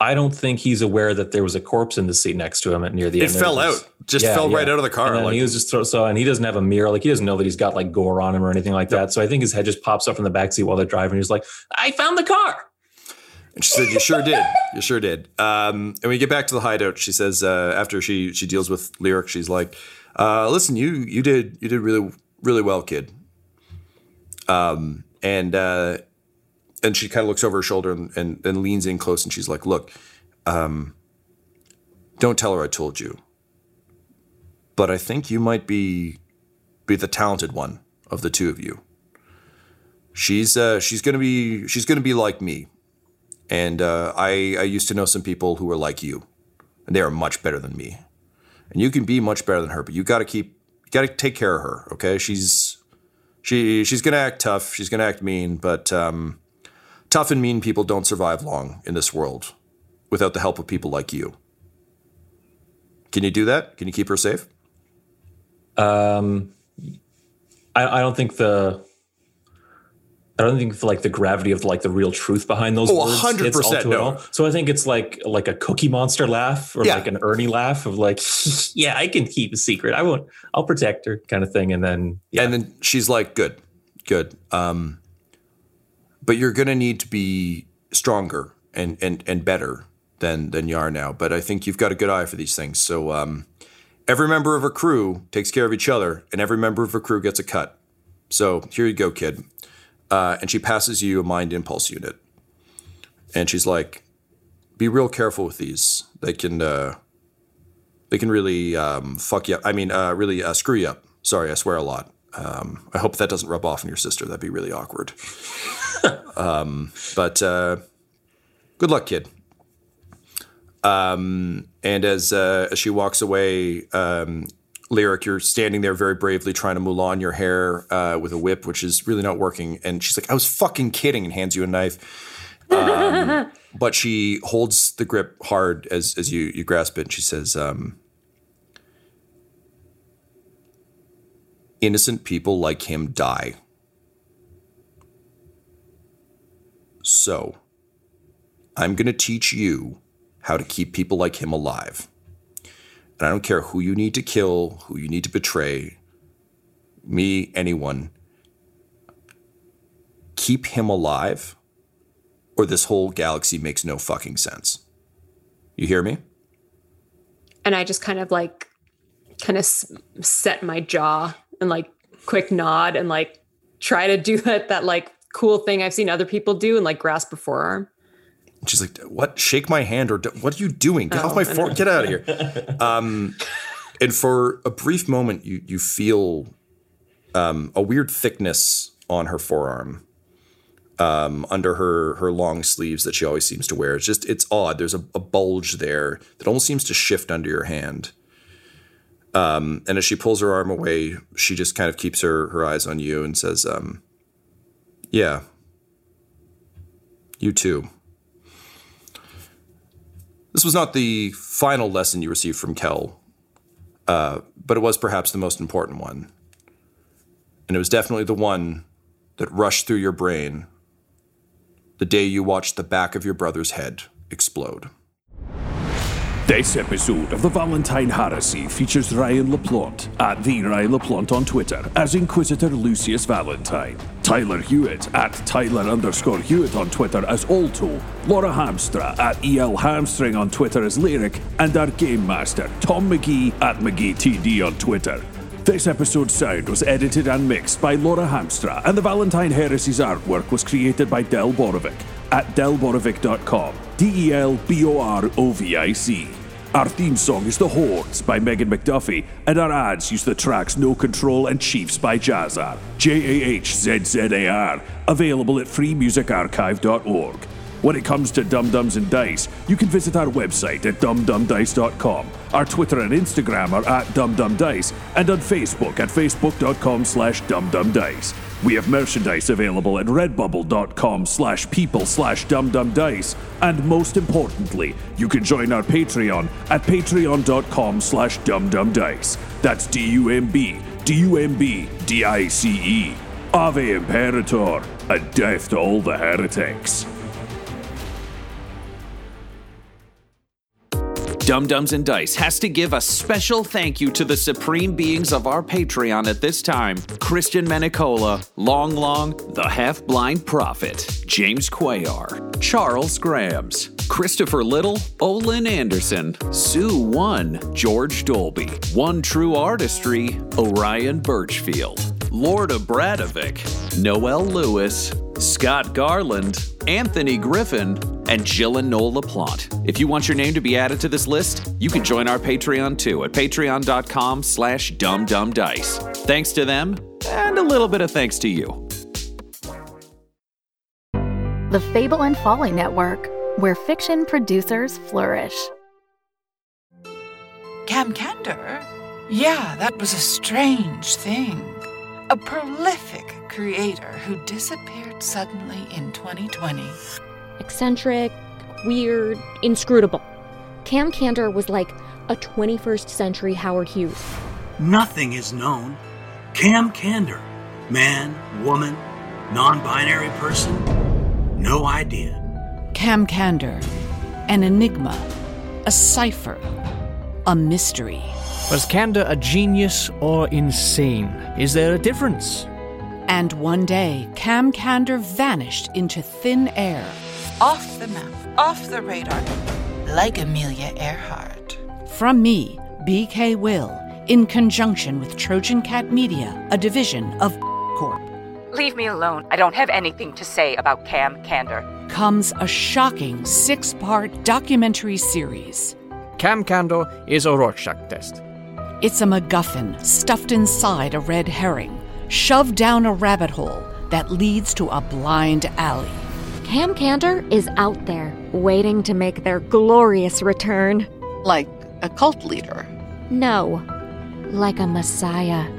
I don't think he's aware that there was a corpse in the seat next to him at near the It end. There fell was- out, just fell right out of the car. And like- he was just throw, so, and he doesn't have a mirror. Like he doesn't know that he's got like gore on him or anything like that. So I think his head just pops up from the back seat while they're driving. He's like, "I found the car." And she said, "You sure did. You sure did." Um, and we get back to the hideout, she says, uh, after she she deals with lyric, she's like, uh, "Listen, you you did you did really really well, kid." Um, and uh, and she kind of looks over her shoulder and, and and leans in close, and she's like, "Look, um, don't tell her I told you, but I think you might be be the talented one of the two of you. She's uh, she's gonna be she's gonna be like me." And uh, I, I used to know some people who were like you, and they are much better than me. and you can be much better than her. But you got to keep, you got to take care of her. Okay, she's she she's gonna act tough. She's gonna act mean, but um, tough and mean people don't survive long in this world without the help of people like you. Can you do that? Can you keep her safe? Um, I, I don't think the. I don't think like the gravity of like the real truth behind those Oh, words 100% hits all to it no. So I think it's like like a Cookie Monster laugh or Yeah. like an Ernie laugh of like, yeah, I can keep a secret. I won't. I'll protect her, kind of thing. And then yeah, And then she's like, "Good, good. Um, but you're gonna need to be stronger and and and better than than you are now. But I think you've got a good eye for these things. So um, every member of her crew takes care of each other, and every member of her crew gets a cut. So here you go, kid. Uh, and she passes you a mind impulse unit, and she's like, "Be real careful with these. They can." Uh, they can really um, fuck you up. I mean, uh, really uh, screw you up. Sorry, I swear a lot. Um, I hope that doesn't rub off on your sister. That'd be really awkward. um, but uh, good luck, kid. Um, and as uh, as she walks away, um, Lyric, you're standing there very bravely trying to Mulan your hair uh, with a whip, which is really not working. And she's like, "I was fucking kidding," and hands you a knife. Um, but she holds the grip hard as as you you grasp it. And she says, um, "Innocent people like him die." So, I'm going to teach you how to keep people like him alive. And I don't care who you need to kill, who you need to betray, me, anyone. Keep him alive, or this whole galaxy makes no fucking sense. You hear me? And I just kind of like, kind of set my jaw and like quick nod and like try to do that, that like cool thing I've seen other people do and like grasp a forearm. She's like, "What? Shake my hand, or do- what are you doing? Get off Oh, my I phone! Get out of here!" um, and for a brief moment, you you feel um, a weird thickness on her forearm, um, under her her long sleeves that she always seems to wear. It's just it's odd. There's a, a bulge there that almost seems to shift under your hand. Um, and as she pulls her arm away, she just kind of keeps her her eyes on you and says, um, "Yeah, you too." This was not the final lesson you received from Kel, uh, but it was perhaps the most important one. And it was definitely the one that rushed through your brain the day you watched the back of your brother's head explode. This episode of the Valentine Heresy features Ryan LaPlante at the Ryan LaPlante on Twitter as Inquisitor Lucius Valentine, Tyler Hewitt at Tyler underscore Hewitt on Twitter as Alto, Laura Hamstra at EL Hamstring on Twitter as Lyric, and our Game Master Tom McGee at McGeeTD on Twitter. This episode's sound was edited and mixed by Laura Hamstra, and the Valentine Heresy's artwork was created by Del Borovic at delborovic.com. D E L B O R O V I C. Our theme song is The Hordes by Megan McDuffie, and our ads use the tracks No Control and Chiefs by Jahzzar. J A H Z Z A R. Available at freemusicarchive.org. When it comes to Dumb Dumbs and Dice, you can visit our website at dumbdumbdice.com. Our Twitter and Instagram are at dumbdumbdice, and on Facebook at facebook.com slash dumbdumbdice. We have merchandise available at redbubble.com slash people slash dumbdumbdice, and most importantly, you can join our Patreon at patreon.com slash dumbdumbdice. That's D-U-M-B, D-U-M-B, D-I-C-E. Ave Imperator, a death to all the heretics. Dumb Dumbs and Dice has to give a special thank you to the supreme beings of our Patreon at this time. Christian Menicola, Long Long, the Half Blind Prophet, James Cuellar, Charles Grams, Christopher Little, Olin Anderson, Sue One, George Dolby, One True Artistry, Orion Birchfield, Lord Abradovic, Noel Lewis, Scott Garland, Anthony Griffin, and Jill and Noel LaPlante. If you want your name to be added to this list, you can join our Patreon too at patreon.com slash dumbdumbdice. Thanks to them, and a little bit of thanks to you. The Fable and Folly Network, where fiction producers flourish. Cam Candor? Yeah, that was a strange thing. A prolific creator who disappeared suddenly in 2020. Eccentric, weird, inscrutable. Cam Candor was like a 21st century Howard Hughes. Nothing is known. Cam Candor, man, woman, non binary person, no idea. Cam Candor, an enigma, a cipher, a mystery. Was Candor a genius or insane? Is there a difference? And one day, Cam Candor vanished into thin air. Off the map, off the radar, like Amelia Earhart. From me, BK Will, in conjunction with Trojan Cat Media, a division of Corp, Leave me alone. I don't have anything to say about Cam Candor. comes a shocking six part documentary series. Cam Candor is a Rorschach test. It's a MacGuffin stuffed inside a red herring, shoved down a rabbit hole that leads to a blind alley. Cam Candor is out there, waiting to make their glorious return. Like a cult leader. No, like a messiah.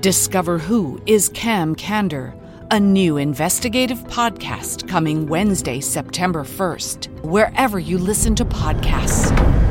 Discover Who is Cam Candor, a new investigative podcast coming Wednesday, September 1st, wherever you listen to podcasts.